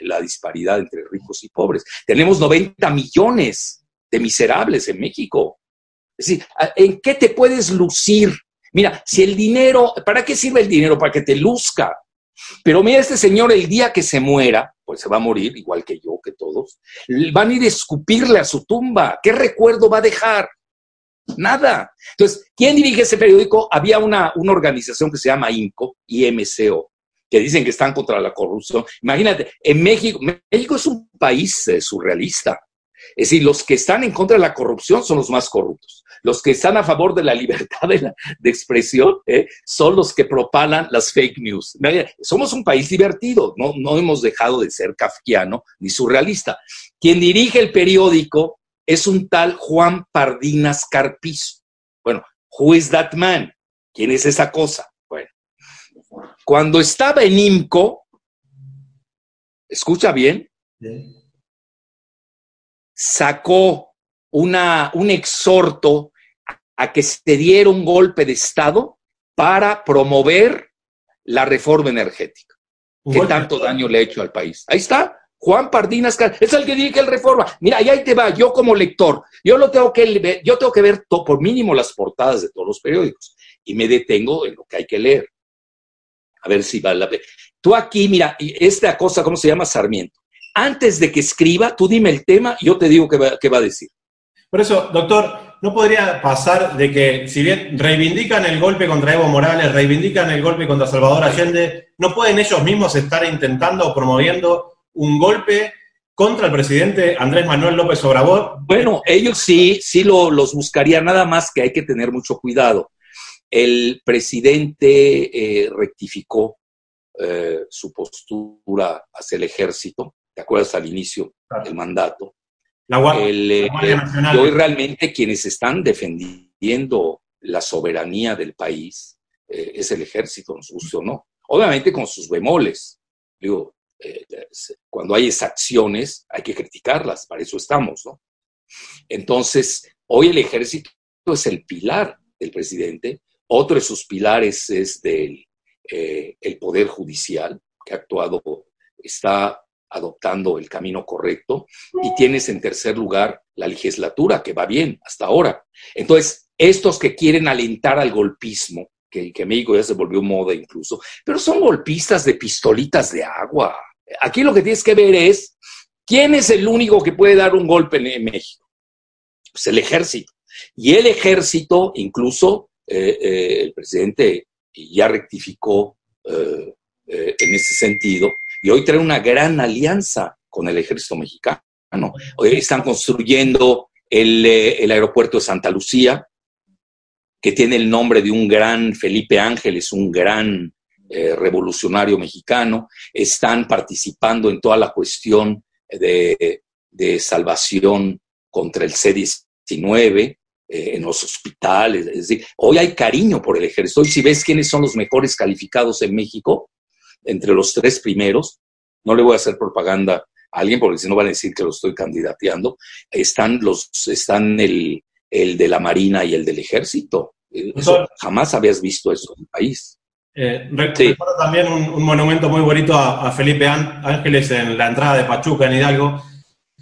la disparidad entre ricos y pobres. Tenemos 90 millones de miserables en México. Es decir, ¿en qué te puedes lucir Mira, si el dinero, ¿para qué sirve el dinero? Para que te luzca. Pero mira, este señor el día que se muera, pues se va a morir, igual que yo, que todos, van a ir a escupirle a su tumba. ¿Qué recuerdo va a dejar? Nada. Entonces, ¿quién dirige ese periódico? Había una, una organización que se llama INCO, IMCO, que dicen que están contra la corrupción. Imagínate, en México, México es un país eh, surrealista. Es decir, los que están en contra de la corrupción son los más corruptos. Los que están a favor de la libertad de, expresión eh, son los que propalan las fake news. Somos un país divertido, no, no hemos dejado de ser kafkiano ni surrealista. Quien dirige el periódico es un tal Juan Pardinas Carpizo. Bueno, who is that man? ¿Quién es esa cosa? Bueno, cuando estaba en IMCO, escucha bien, sacó una, un exhorto a que se diera un golpe de Estado para promover la reforma energética. ¿Qué tanto daño le ha hecho al país? Ahí está, Juan Pardinas, es el que dirige el reforma. Mira, ahí te va, yo como lector, yo lo tengo que ver, yo tengo que ver por mínimo las portadas de todos los periódicos y me detengo en lo que hay que leer. A ver si vale la pena. Tú aquí, mira, esta cosa, ¿cómo se llama? Sarmiento. Antes de que escriba, tú dime el tema y yo te digo qué va, qué va a decir. Por eso, doctor, no podría pasar de que, si bien reivindican el golpe contra Evo Morales, reivindican el golpe contra Salvador Allende, no pueden ellos mismos estar intentando o promoviendo un golpe contra el presidente Andrés Manuel López Obrador. Bueno, ellos sí, sí lo, los buscarían, nada más que hay que tener mucho cuidado. El presidente eh, rectificó eh, su postura hacia el ejército, ¿te acuerdas al inicio del mandato? Eh, y hoy realmente quienes están defendiendo la soberanía del país eh, es el ejército, nos guste o no. Obviamente con sus bemoles. Digo, eh, cuando hay exacciones hay que criticarlas, para eso estamos, ¿no? Entonces, hoy el ejército es el pilar del presidente, otro de sus pilares es del el poder judicial, que ha actuado, está adoptando el camino correcto y tienes en tercer lugar la legislatura, que va bien hasta ahora. Entonces, estos que quieren alentar al golpismo, que, que México ya se volvió moda incluso, pero son golpistas de pistolitas de agua. Aquí lo que tienes que ver es quién es el único que puede dar un golpe en, México. Pues el ejército. Y el ejército, incluso eh, eh, el presidente ya rectificó eh, en ese sentido, y hoy trae una gran alianza con el ejército mexicano. Hoy están construyendo el, eh, el aeropuerto de Santa Lucía, que tiene el nombre de un gran Felipe Ángeles, un gran eh, revolucionario mexicano. Están participando en toda la cuestión de, de salvación contra el C-19, eh, en los hospitales. Es decir, hoy hay cariño por el ejército. Hoy si ves quiénes son los mejores calificados en México, entre los tres primeros, no le voy a hacer propaganda a alguien porque si no van a decir que lo estoy candidateando, están, los, están el, el de la Marina y el del Ejército. jamás habías visto eso en el país. Eh, recuerdo también un, monumento muy bonito a, Felipe Ángeles en la entrada de Pachuca, en Hidalgo.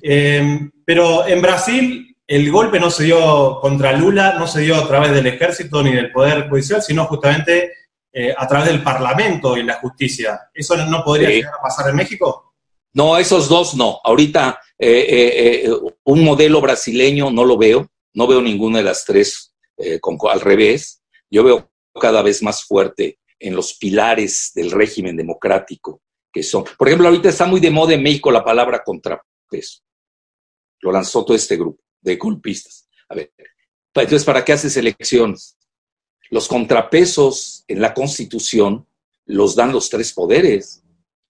Eh, pero en Brasil el golpe no se dio contra Lula, no se dio a través del ejército ni del Poder Judicial, sino justamente eh, a través del Parlamento y la justicia. ¿Eso no podría llegar a pasar en México? No, esos dos no. Ahorita eh, eh, un modelo brasileño no lo veo, no veo ninguna de las tres con, al revés. Yo veo cada vez más fuerte en los pilares del régimen democrático, que son, por ejemplo, ahorita está muy de moda en México la palabra contrapeso. Lo lanzó todo este grupo de golpistas. A ver, entonces, ¿para qué haces elecciones? Los contrapesos en la Constitución los dan los tres poderes.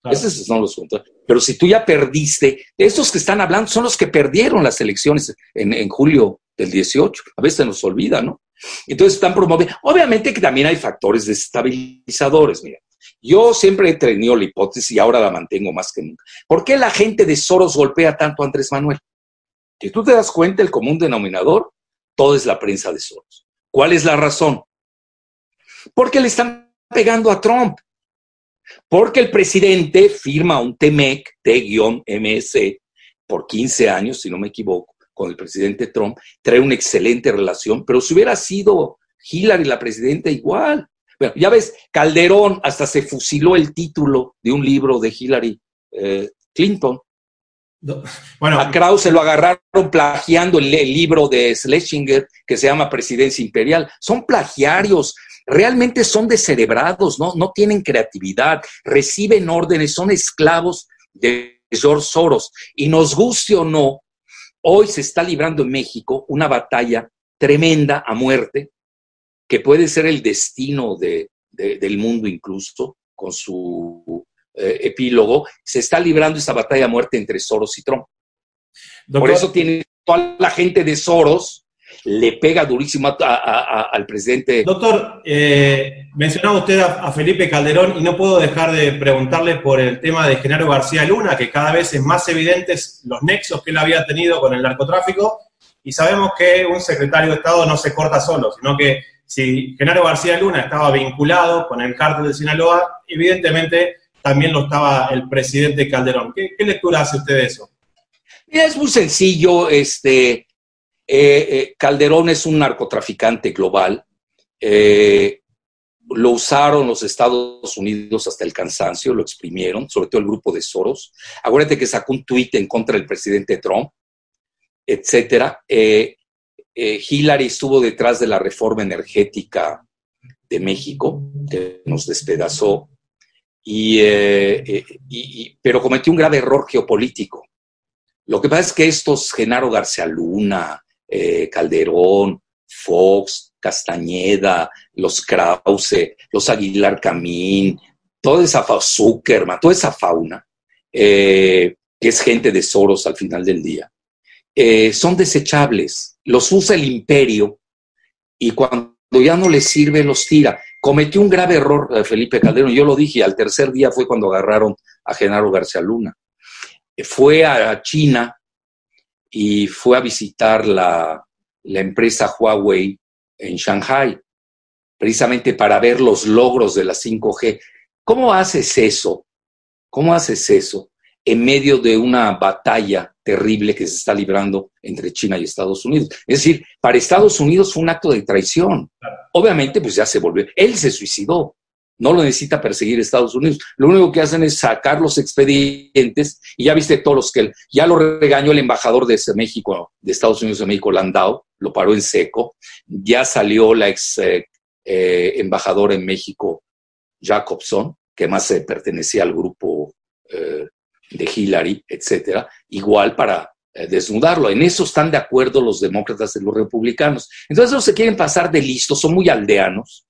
Esos son los contrapesos. Pero si tú ya perdiste, estos que están hablando son los que perdieron las elecciones en, julio del 18. A veces se nos olvida, ¿no? Entonces están promoviendo. Obviamente que también hay factores desestabilizadores. Mira, yo siempre he tenido la hipótesis y ahora la mantengo más que nunca. ¿Por qué la gente de Soros golpea tanto a Andrés Manuel? Si tú te das cuenta, el común denominador, todo es la prensa de Soros. ¿Cuál es la razón? Porque le están pegando a Trump. Porque el presidente firma un TMEC, T-MS, por 15 años, si no me equivoco, con el presidente Trump, trae una excelente relación, pero si hubiera sido Hillary la presidenta, igual. Bueno, ya ves, Calderón hasta se fusiló el título de un libro de Hillary eh, Clinton. [laughs] Bueno, a Krause lo agarraron plagiando el, libro de Schlesinger que se llama Presidencia Imperial. Son plagiarios realmente son descerebrados, ¿no? no tienen creatividad, reciben órdenes, son esclavos de George Soros. Y nos guste o no, hoy se está librando en México una batalla tremenda a muerte, que puede ser el destino de, del mundo incluso, con su eh, epílogo, se está librando esa batalla a muerte entre Soros y Trump. Por eso tiene toda la gente de Soros le pega durísimo al presidente. Doctor, eh, mencionaba usted a, Felipe Calderón y no puedo dejar de preguntarle por el tema de Genaro García Luna, que cada vez es más evidentes los nexos que él había tenido con el narcotráfico y sabemos que un secretario de Estado no se corta solo, sino que si Genaro García Luna estaba vinculado con el cártel de Sinaloa, evidentemente también lo estaba el presidente Calderón. ¿Qué, lectura hace usted de eso? Es muy sencillo, este, eh, eh, Calderón es un narcotraficante global. Eh, lo usaron los Estados Unidos hasta el cansancio, lo exprimieron, sobre todo el grupo de Soros. Acuérdate que sacó un tuit en contra del presidente Trump, etcétera. Hillary estuvo detrás de la reforma energética de México, que nos despedazó, y, pero cometió un grave error geopolítico. Lo que pasa es que estos Genaro García Luna, eh, Calderón, Fox, Castañeda, los Krause, los Aguilar Camín, toda esa Zuckerman, toda esa fauna, eh, que es gente de Soros al final del día, eh, son desechables, los usa el imperio y cuando ya no les sirve los tira. Cometió un grave error eh, Felipe Calderón, yo lo dije, al tercer día fue cuando agarraron a Genaro García Luna. Fue a China y fue a visitar la, la empresa Huawei en Shanghai, precisamente para ver los logros de la 5G. ¿Cómo haces eso? ¿Cómo haces eso en medio de una batalla terrible que se está librando entre China y Estados Unidos? Es decir, para Estados Unidos fue un acto de traición. Obviamente, pues ya se volvió. Él se suicidó. No lo necesita perseguir Estados Unidos. Lo único que hacen es sacar los expedientes y ya viste todos los que ya lo regañó el embajador de México, de Estados Unidos de México, Landau, lo paró en seco. Ya salió la ex eh, eh, embajadora en México, Jacobson, que más se pertenecía al grupo eh, de Hillary, etcétera, igual para desnudarlo. En eso están de acuerdo los demócratas y los republicanos. Entonces, ellos se quieren pasar de listos, son muy aldeanos,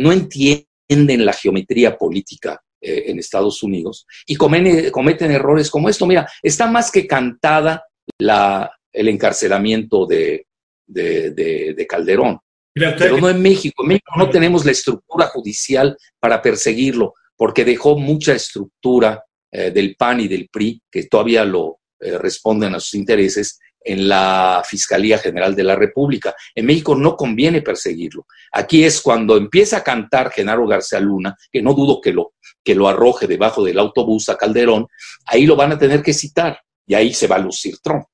no entienden la geometría política eh, en Estados Unidos y cometen, errores como esto. Mira, está más que cantada la, el encarcelamiento de, de, Calderón. Pero no en México. En México no tenemos la estructura judicial para perseguirlo, porque dejó mucha estructura eh, del PAN y del PRI que todavía lo eh, responden a sus intereses en la Fiscalía General de la República. En México no conviene perseguirlo. Aquí es cuando empieza a cantar Genaro García Luna, que no dudo que lo, que lo arroje debajo del autobús a Calderón, ahí lo van a tener que citar y ahí se va a lucir Trump.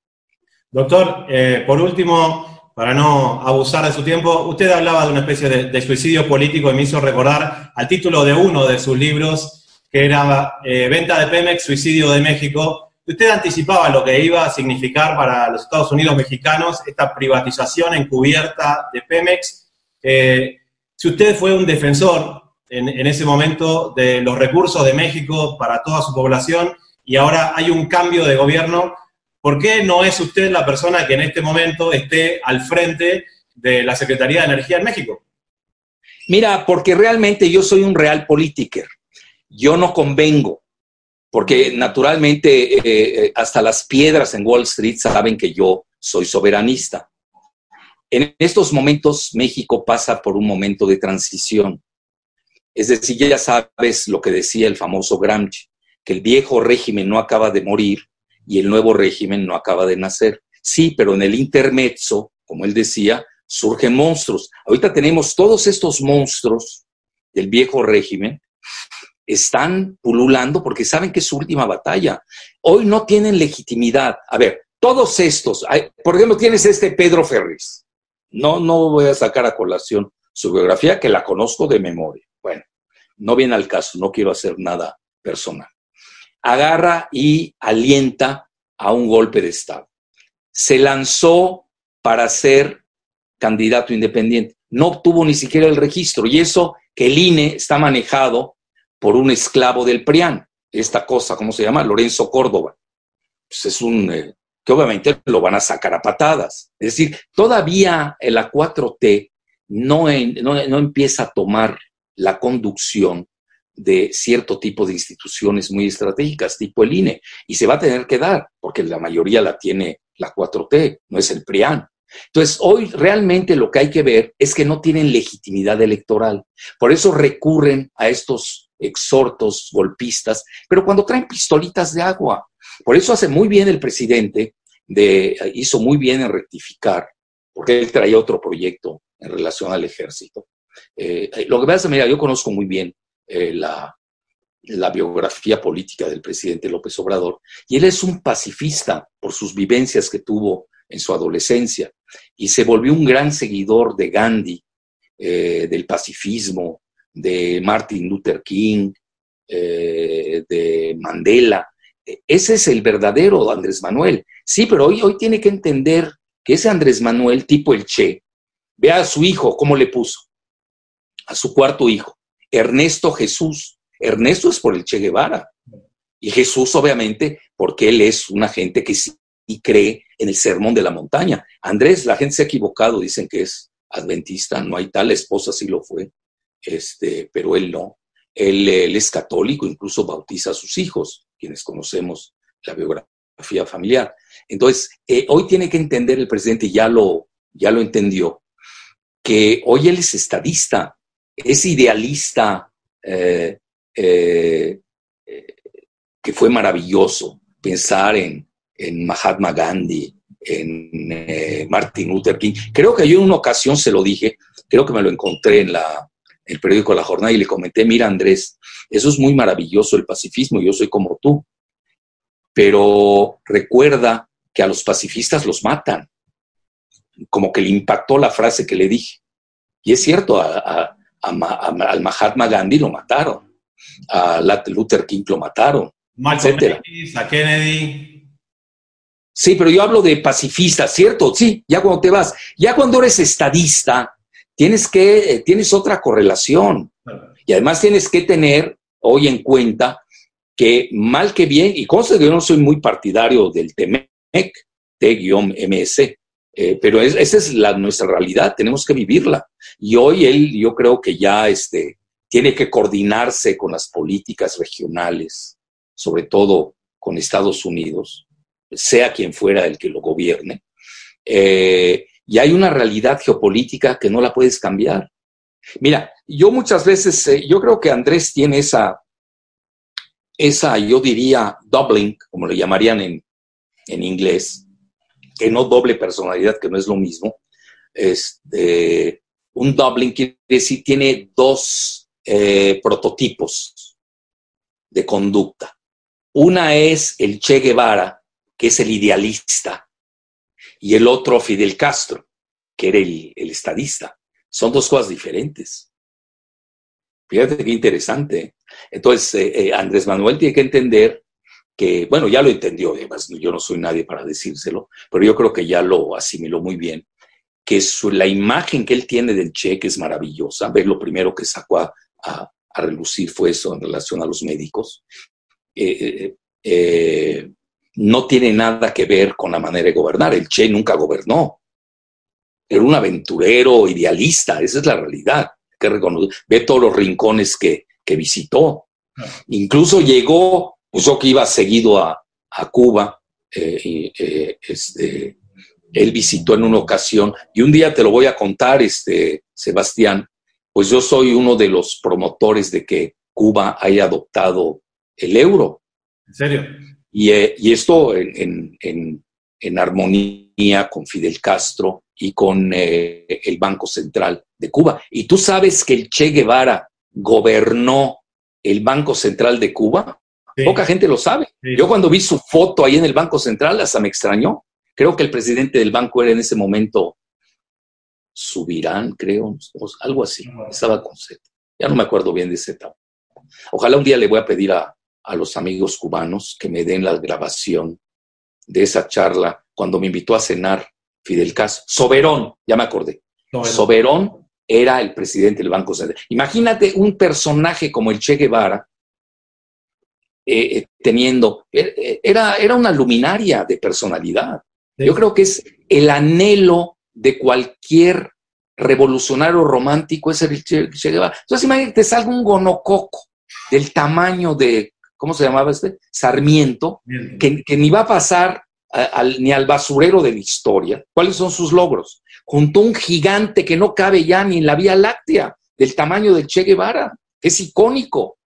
Doctor, eh, por último, para no abusar de su tiempo, usted hablaba de una especie de, suicidio político y me hizo recordar al título de uno de sus libros, que era eh, Venta de Pemex, Suicidio de México, Usted anticipaba lo que iba a significar para los Estados Unidos mexicanos esta privatización encubierta de Pemex. Eh, si usted fue un defensor en, ese momento de los recursos de México para toda su población y ahora hay un cambio de gobierno, ¿por qué no es usted la persona que en este momento esté al frente de la Secretaría de Energía en México? Mira, porque realmente yo soy un real politiker. Yo no convengo porque naturalmente eh, eh, hasta las piedras en Wall Street saben que yo soy soberanista. En estos momentos México pasa por un momento de transición. Es decir, ya sabes lo que decía el famoso Gramsci, que el viejo régimen no acaba de morir y el nuevo régimen no acaba de nacer. Sí, pero en el intermezzo, como él decía, surgen monstruos. Ahorita tenemos todos estos monstruos del viejo régimen están pululando porque saben que es su última batalla. Hoy no tienen legitimidad. A ver, todos estos, por ejemplo, tienes este Pedro Ferris. No, no voy a sacar a colación su biografía, que la conozco de memoria. Bueno, no viene al caso, no quiero hacer nada personal. Agarra y alienta a un golpe de Estado. Se lanzó para ser candidato independiente. No obtuvo ni siquiera el registro y eso que el INE está manejado por un esclavo del PRIAN, esta cosa, ¿cómo se llama? Lorenzo Córdoba. Pues es un, eh, que obviamente lo van a sacar a patadas. Es decir, todavía la 4T no, no, empieza a tomar la conducción de cierto tipo de instituciones muy estratégicas, tipo el INE, y se va a tener que dar, porque la mayoría la tiene la 4T, no es el PRIAN. Entonces, hoy realmente lo que hay que ver es que no tienen legitimidad electoral. Por eso recurren a estos exhortos golpistas, pero cuando traen pistolitas de agua. Por eso hace muy bien el presidente, de, hizo muy bien en rectificar, porque él traía otro proyecto en relación al ejército. Eh, lo que pasa, mira, yo conozco muy bien eh, la, biografía política del presidente López Obrador, y él es un pacifista por sus vivencias que tuvo en su adolescencia, y se volvió un gran seguidor de Gandhi, eh, del pacifismo, de Martin Luther King, eh, de Mandela. Ese es el verdadero Andrés Manuel. Sí, pero hoy, hoy tiene que entender que ese Andrés Manuel, tipo el Che, vea a su hijo cómo le puso, a su cuarto hijo, Ernesto Jesús. Ernesto es por el Che Guevara. Y Jesús, obviamente, porque él es una gente que sí cree en el sermón de la montaña. Andrés, la gente se ha equivocado, dicen que es adventista, no hay tal, esposa sí lo fue este, pero él no. Él, es católico, incluso bautiza a sus hijos, quienes conocemos la biografía familiar. Entonces, eh, hoy tiene que entender el presidente, ya lo, ya lo entendió, que hoy él es estadista, es idealista, eh, eh, que fue maravilloso pensar en, en Mahatma Gandhi, en Martin Luther King. Creo que yo en una ocasión se lo dije, creo que me lo encontré en la, el periódico La Jornada y le comenté, mira Andrés, eso es muy maravilloso el pacifismo, yo soy como tú, pero recuerda que a los pacifistas los matan. Como que le impactó la frase que le dije. Y es cierto, a, al Mahatma Gandhi lo mataron, a Luther King lo mataron, etc. a Kennedy. Sí, pero yo hablo de pacifistas, ¿cierto? Sí, ya cuando te vas, ya cuando eres estadista, tienes que, eh, tienes otra correlación. Y además tienes que tener hoy en cuenta que mal que bien, y conste que yo no soy muy partidario del TEMEC, T-MS, eh, pero esa es la, nuestra realidad, tenemos que vivirla. Y hoy él, yo creo que ya este, tiene que coordinarse con las políticas regionales, sobre todo con Estados Unidos, sea quien fuera el que lo gobierne. Eh, y hay una realidad geopolítica que no la puedes cambiar. Mira, yo muchas veces, eh, yo creo que Andrés tiene esa, esa, yo diría, doubling, como le llamarían en, en inglés, que no doble personalidad, que no es lo mismo. Este, un doubling quiere decir, tiene dos eh, prototipos de conducta. Una es el Che Guevara, que es el idealista, y el otro Fidel Castro, que era el, estadista. Son dos cosas diferentes. Fíjate qué interesante. Entonces, eh, eh, Andrés Manuel tiene que entender que, bueno, ya lo entendió, además yo no soy nadie para decírselo, pero yo creo que ya lo asimiló muy bien, que la imagen que él tiene del Che, es maravillosa, ver lo primero que sacó a, relucir fue eso en relación a los médicos. eh, eh no tiene nada que ver con la manera de gobernar. El Che nunca gobernó. Era un aventurero idealista, esa es la realidad. Que Ve todos los rincones que, visitó. Incluso llegó, pues yo que iba seguido a, Cuba, eh, eh, este, él visitó en una ocasión, y un día te lo voy a contar, este, Sebastián, pues yo soy uno de los promotores de que Cuba haya adoptado el euro. ¿En serio? Eh, y, esto en, en, armonía con Fidel Castro y con eh, el Banco Central de Cuba. Y tú sabes que el Che Guevara gobernó el Banco Central de Cuba. Poca gente lo sabe. Yo cuando vi su foto ahí en el Banco Central, hasta me extrañó. Creo que el presidente del banco era en ese momento Subirán, creo, algo así. Estaba con Z. Ya no me acuerdo bien de ese etapa. Ojalá un día le voy a pedir a, a los amigos cubanos que me den la grabación de esa charla cuando me invitó a cenar Fidel Castro. Soberón, ya me acordé. Soberón era el presidente del Banco Central. Imagínate un personaje como el Che Guevara eh, eh, teniendo, eh, era, era una luminaria de personalidad. Yo creo que es el anhelo de cualquier revolucionario romántico, es el Che, Guevara. Entonces imagínate, te salga un gonococo del tamaño de ¿cómo se llamaba este? Sarmiento, que, ni va a pasar ni al basurero de la historia. ¿Cuáles son sus logros? Junto a un gigante que no cabe ya ni en la Vía Láctea, del tamaño del Che Guevara. Es icónico.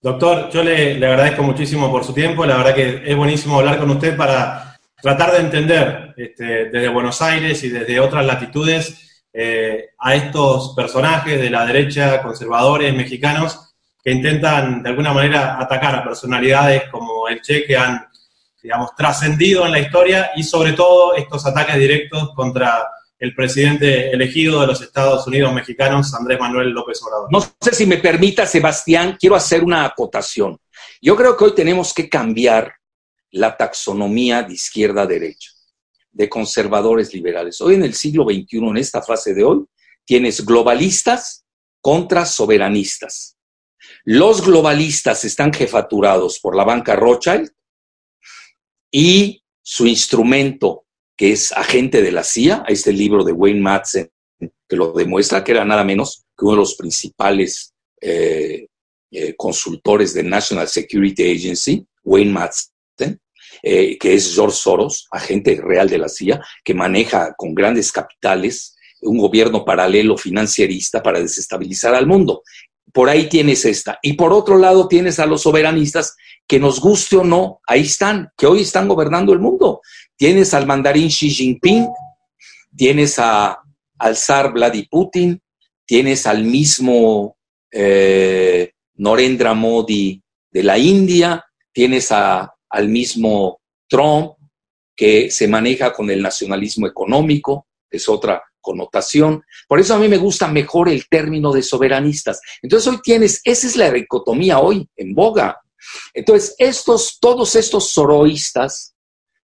Doctor, yo le, agradezco muchísimo por su tiempo. La verdad que es buenísimo hablar con usted para tratar de entender este, desde Buenos Aires y desde otras latitudes eh, a estos personajes de la derecha, conservadores mexicanos, que intentan de alguna manera atacar a personalidades como el Che que han, digamos, trascendido en la historia y sobre todo estos ataques directos contra el presidente elegido de los Estados Unidos mexicanos, Andrés Manuel López Obrador. No sé si me permita, Sebastián, quiero hacer una acotación. Yo creo que hoy tenemos que cambiar la taxonomía de izquierda-derecha, de conservadores liberales. Hoy en el siglo XXI, en esta fase de hoy, tienes globalistas contra soberanistas los globalistas están jefaturados por la banca Rothschild y su instrumento, que es agente de la CIA, este libro de Wayne Madsen, que lo demuestra, que era nada menos que uno de los principales eh, eh, consultores de National Security Agency, Wayne Madsen, eh, que es George Soros, agente real de la CIA, que maneja con grandes capitales un gobierno paralelo financierista para desestabilizar al mundo. Por ahí tienes esta. Y por otro lado tienes a los soberanistas que nos guste o no, ahí están, que hoy están gobernando el mundo. Tienes al mandarín Xi Jinping, tienes a, al zar Vladimir Putin, tienes al mismo eh, Norendra Modi de la India, tienes a, al mismo Trump que se maneja con el nacionalismo económico, es otra connotación. Por eso a mí me gusta mejor el término de soberanistas. Entonces hoy tienes, esa es la dicotomía hoy en boga. Entonces, estos, todos estos soroístas,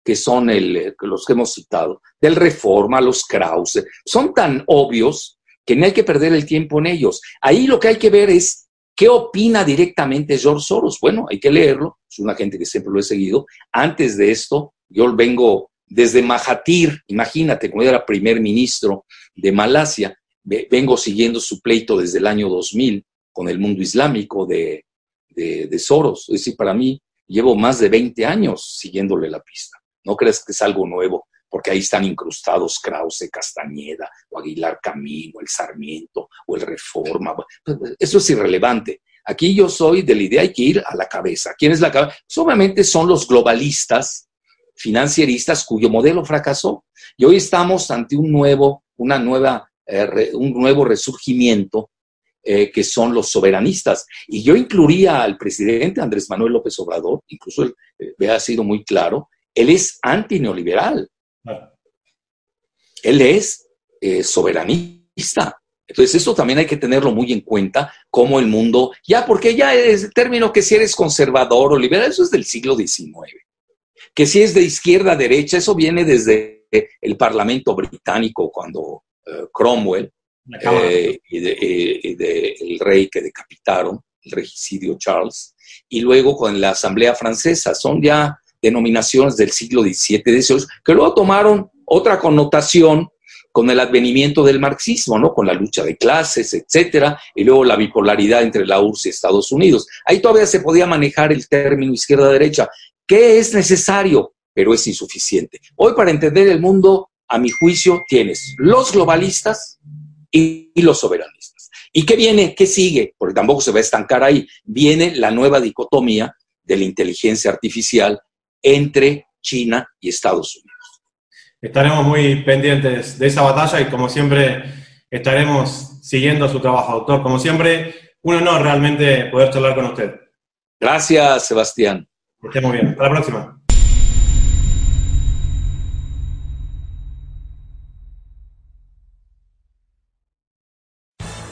que son el, los que hemos citado, del Reforma, los Krause, son tan obvios que no hay que perder el tiempo en ellos. Ahí lo que hay que ver es qué opina directamente George Soros. Bueno, hay que leerlo, es una gente que siempre lo he seguido. Antes de esto, yo vengo desde Mahathir, imagínate, como era primer ministro de Malasia, vengo siguiendo su pleito desde el año 2000 con el mundo islámico de, de, Soros. Es decir, para mí llevo más de 20 años siguiéndole la pista. No crees que es algo nuevo, porque ahí están incrustados Krause, Castañeda, o Aguilar Camino, el Sarmiento, o el Reforma. Eso es irrelevante. Aquí yo soy de la idea hay que ir a la cabeza. ¿Quién es la cabeza? Pues obviamente son los globalistas, financieristas, cuyo modelo fracasó. Y hoy estamos ante un nuevo, una nueva, eh, un nuevo resurgimiento eh, que son los soberanistas. Y yo incluiría al presidente Andrés Manuel López Obrador, incluso él eh, ha sido muy claro, él es antineoliberal. Él es eh, soberanista. Entonces, esto también hay que tenerlo muy en cuenta, como el mundo, ya porque ya es el término que si eres conservador o liberal, eso es del siglo XIX. Que si es de izquierda a derecha, eso viene desde el Parlamento británico, cuando Cromwell eh, y, de, eh, el rey que decapitaron, el regicidio Charles, y luego con la Asamblea Francesa. Son ya denominaciones del siglo XVII, XVIII, que luego tomaron otra connotación con el advenimiento del marxismo, ¿no? Con la lucha de clases, etcétera, y luego la bipolaridad entre la URSS y Estados Unidos. Ahí todavía se podía manejar el término izquierda-derecha, que es necesario, pero es insuficiente. Hoy, para entender el mundo, a mi juicio, tienes los globalistas, y, los soberanistas. ¿Y qué viene? ¿Qué sigue? Porque tampoco se va a estancar ahí. Viene la nueva dicotomía de la inteligencia artificial entre China y Estados Unidos. Estaremos muy pendientes de esa batalla y como siempre estaremos siguiendo su trabajo, doctor. Como siempre, un honor realmente poder charlar con usted. Gracias, Sebastián. Que esté muy bien. Hasta la próxima.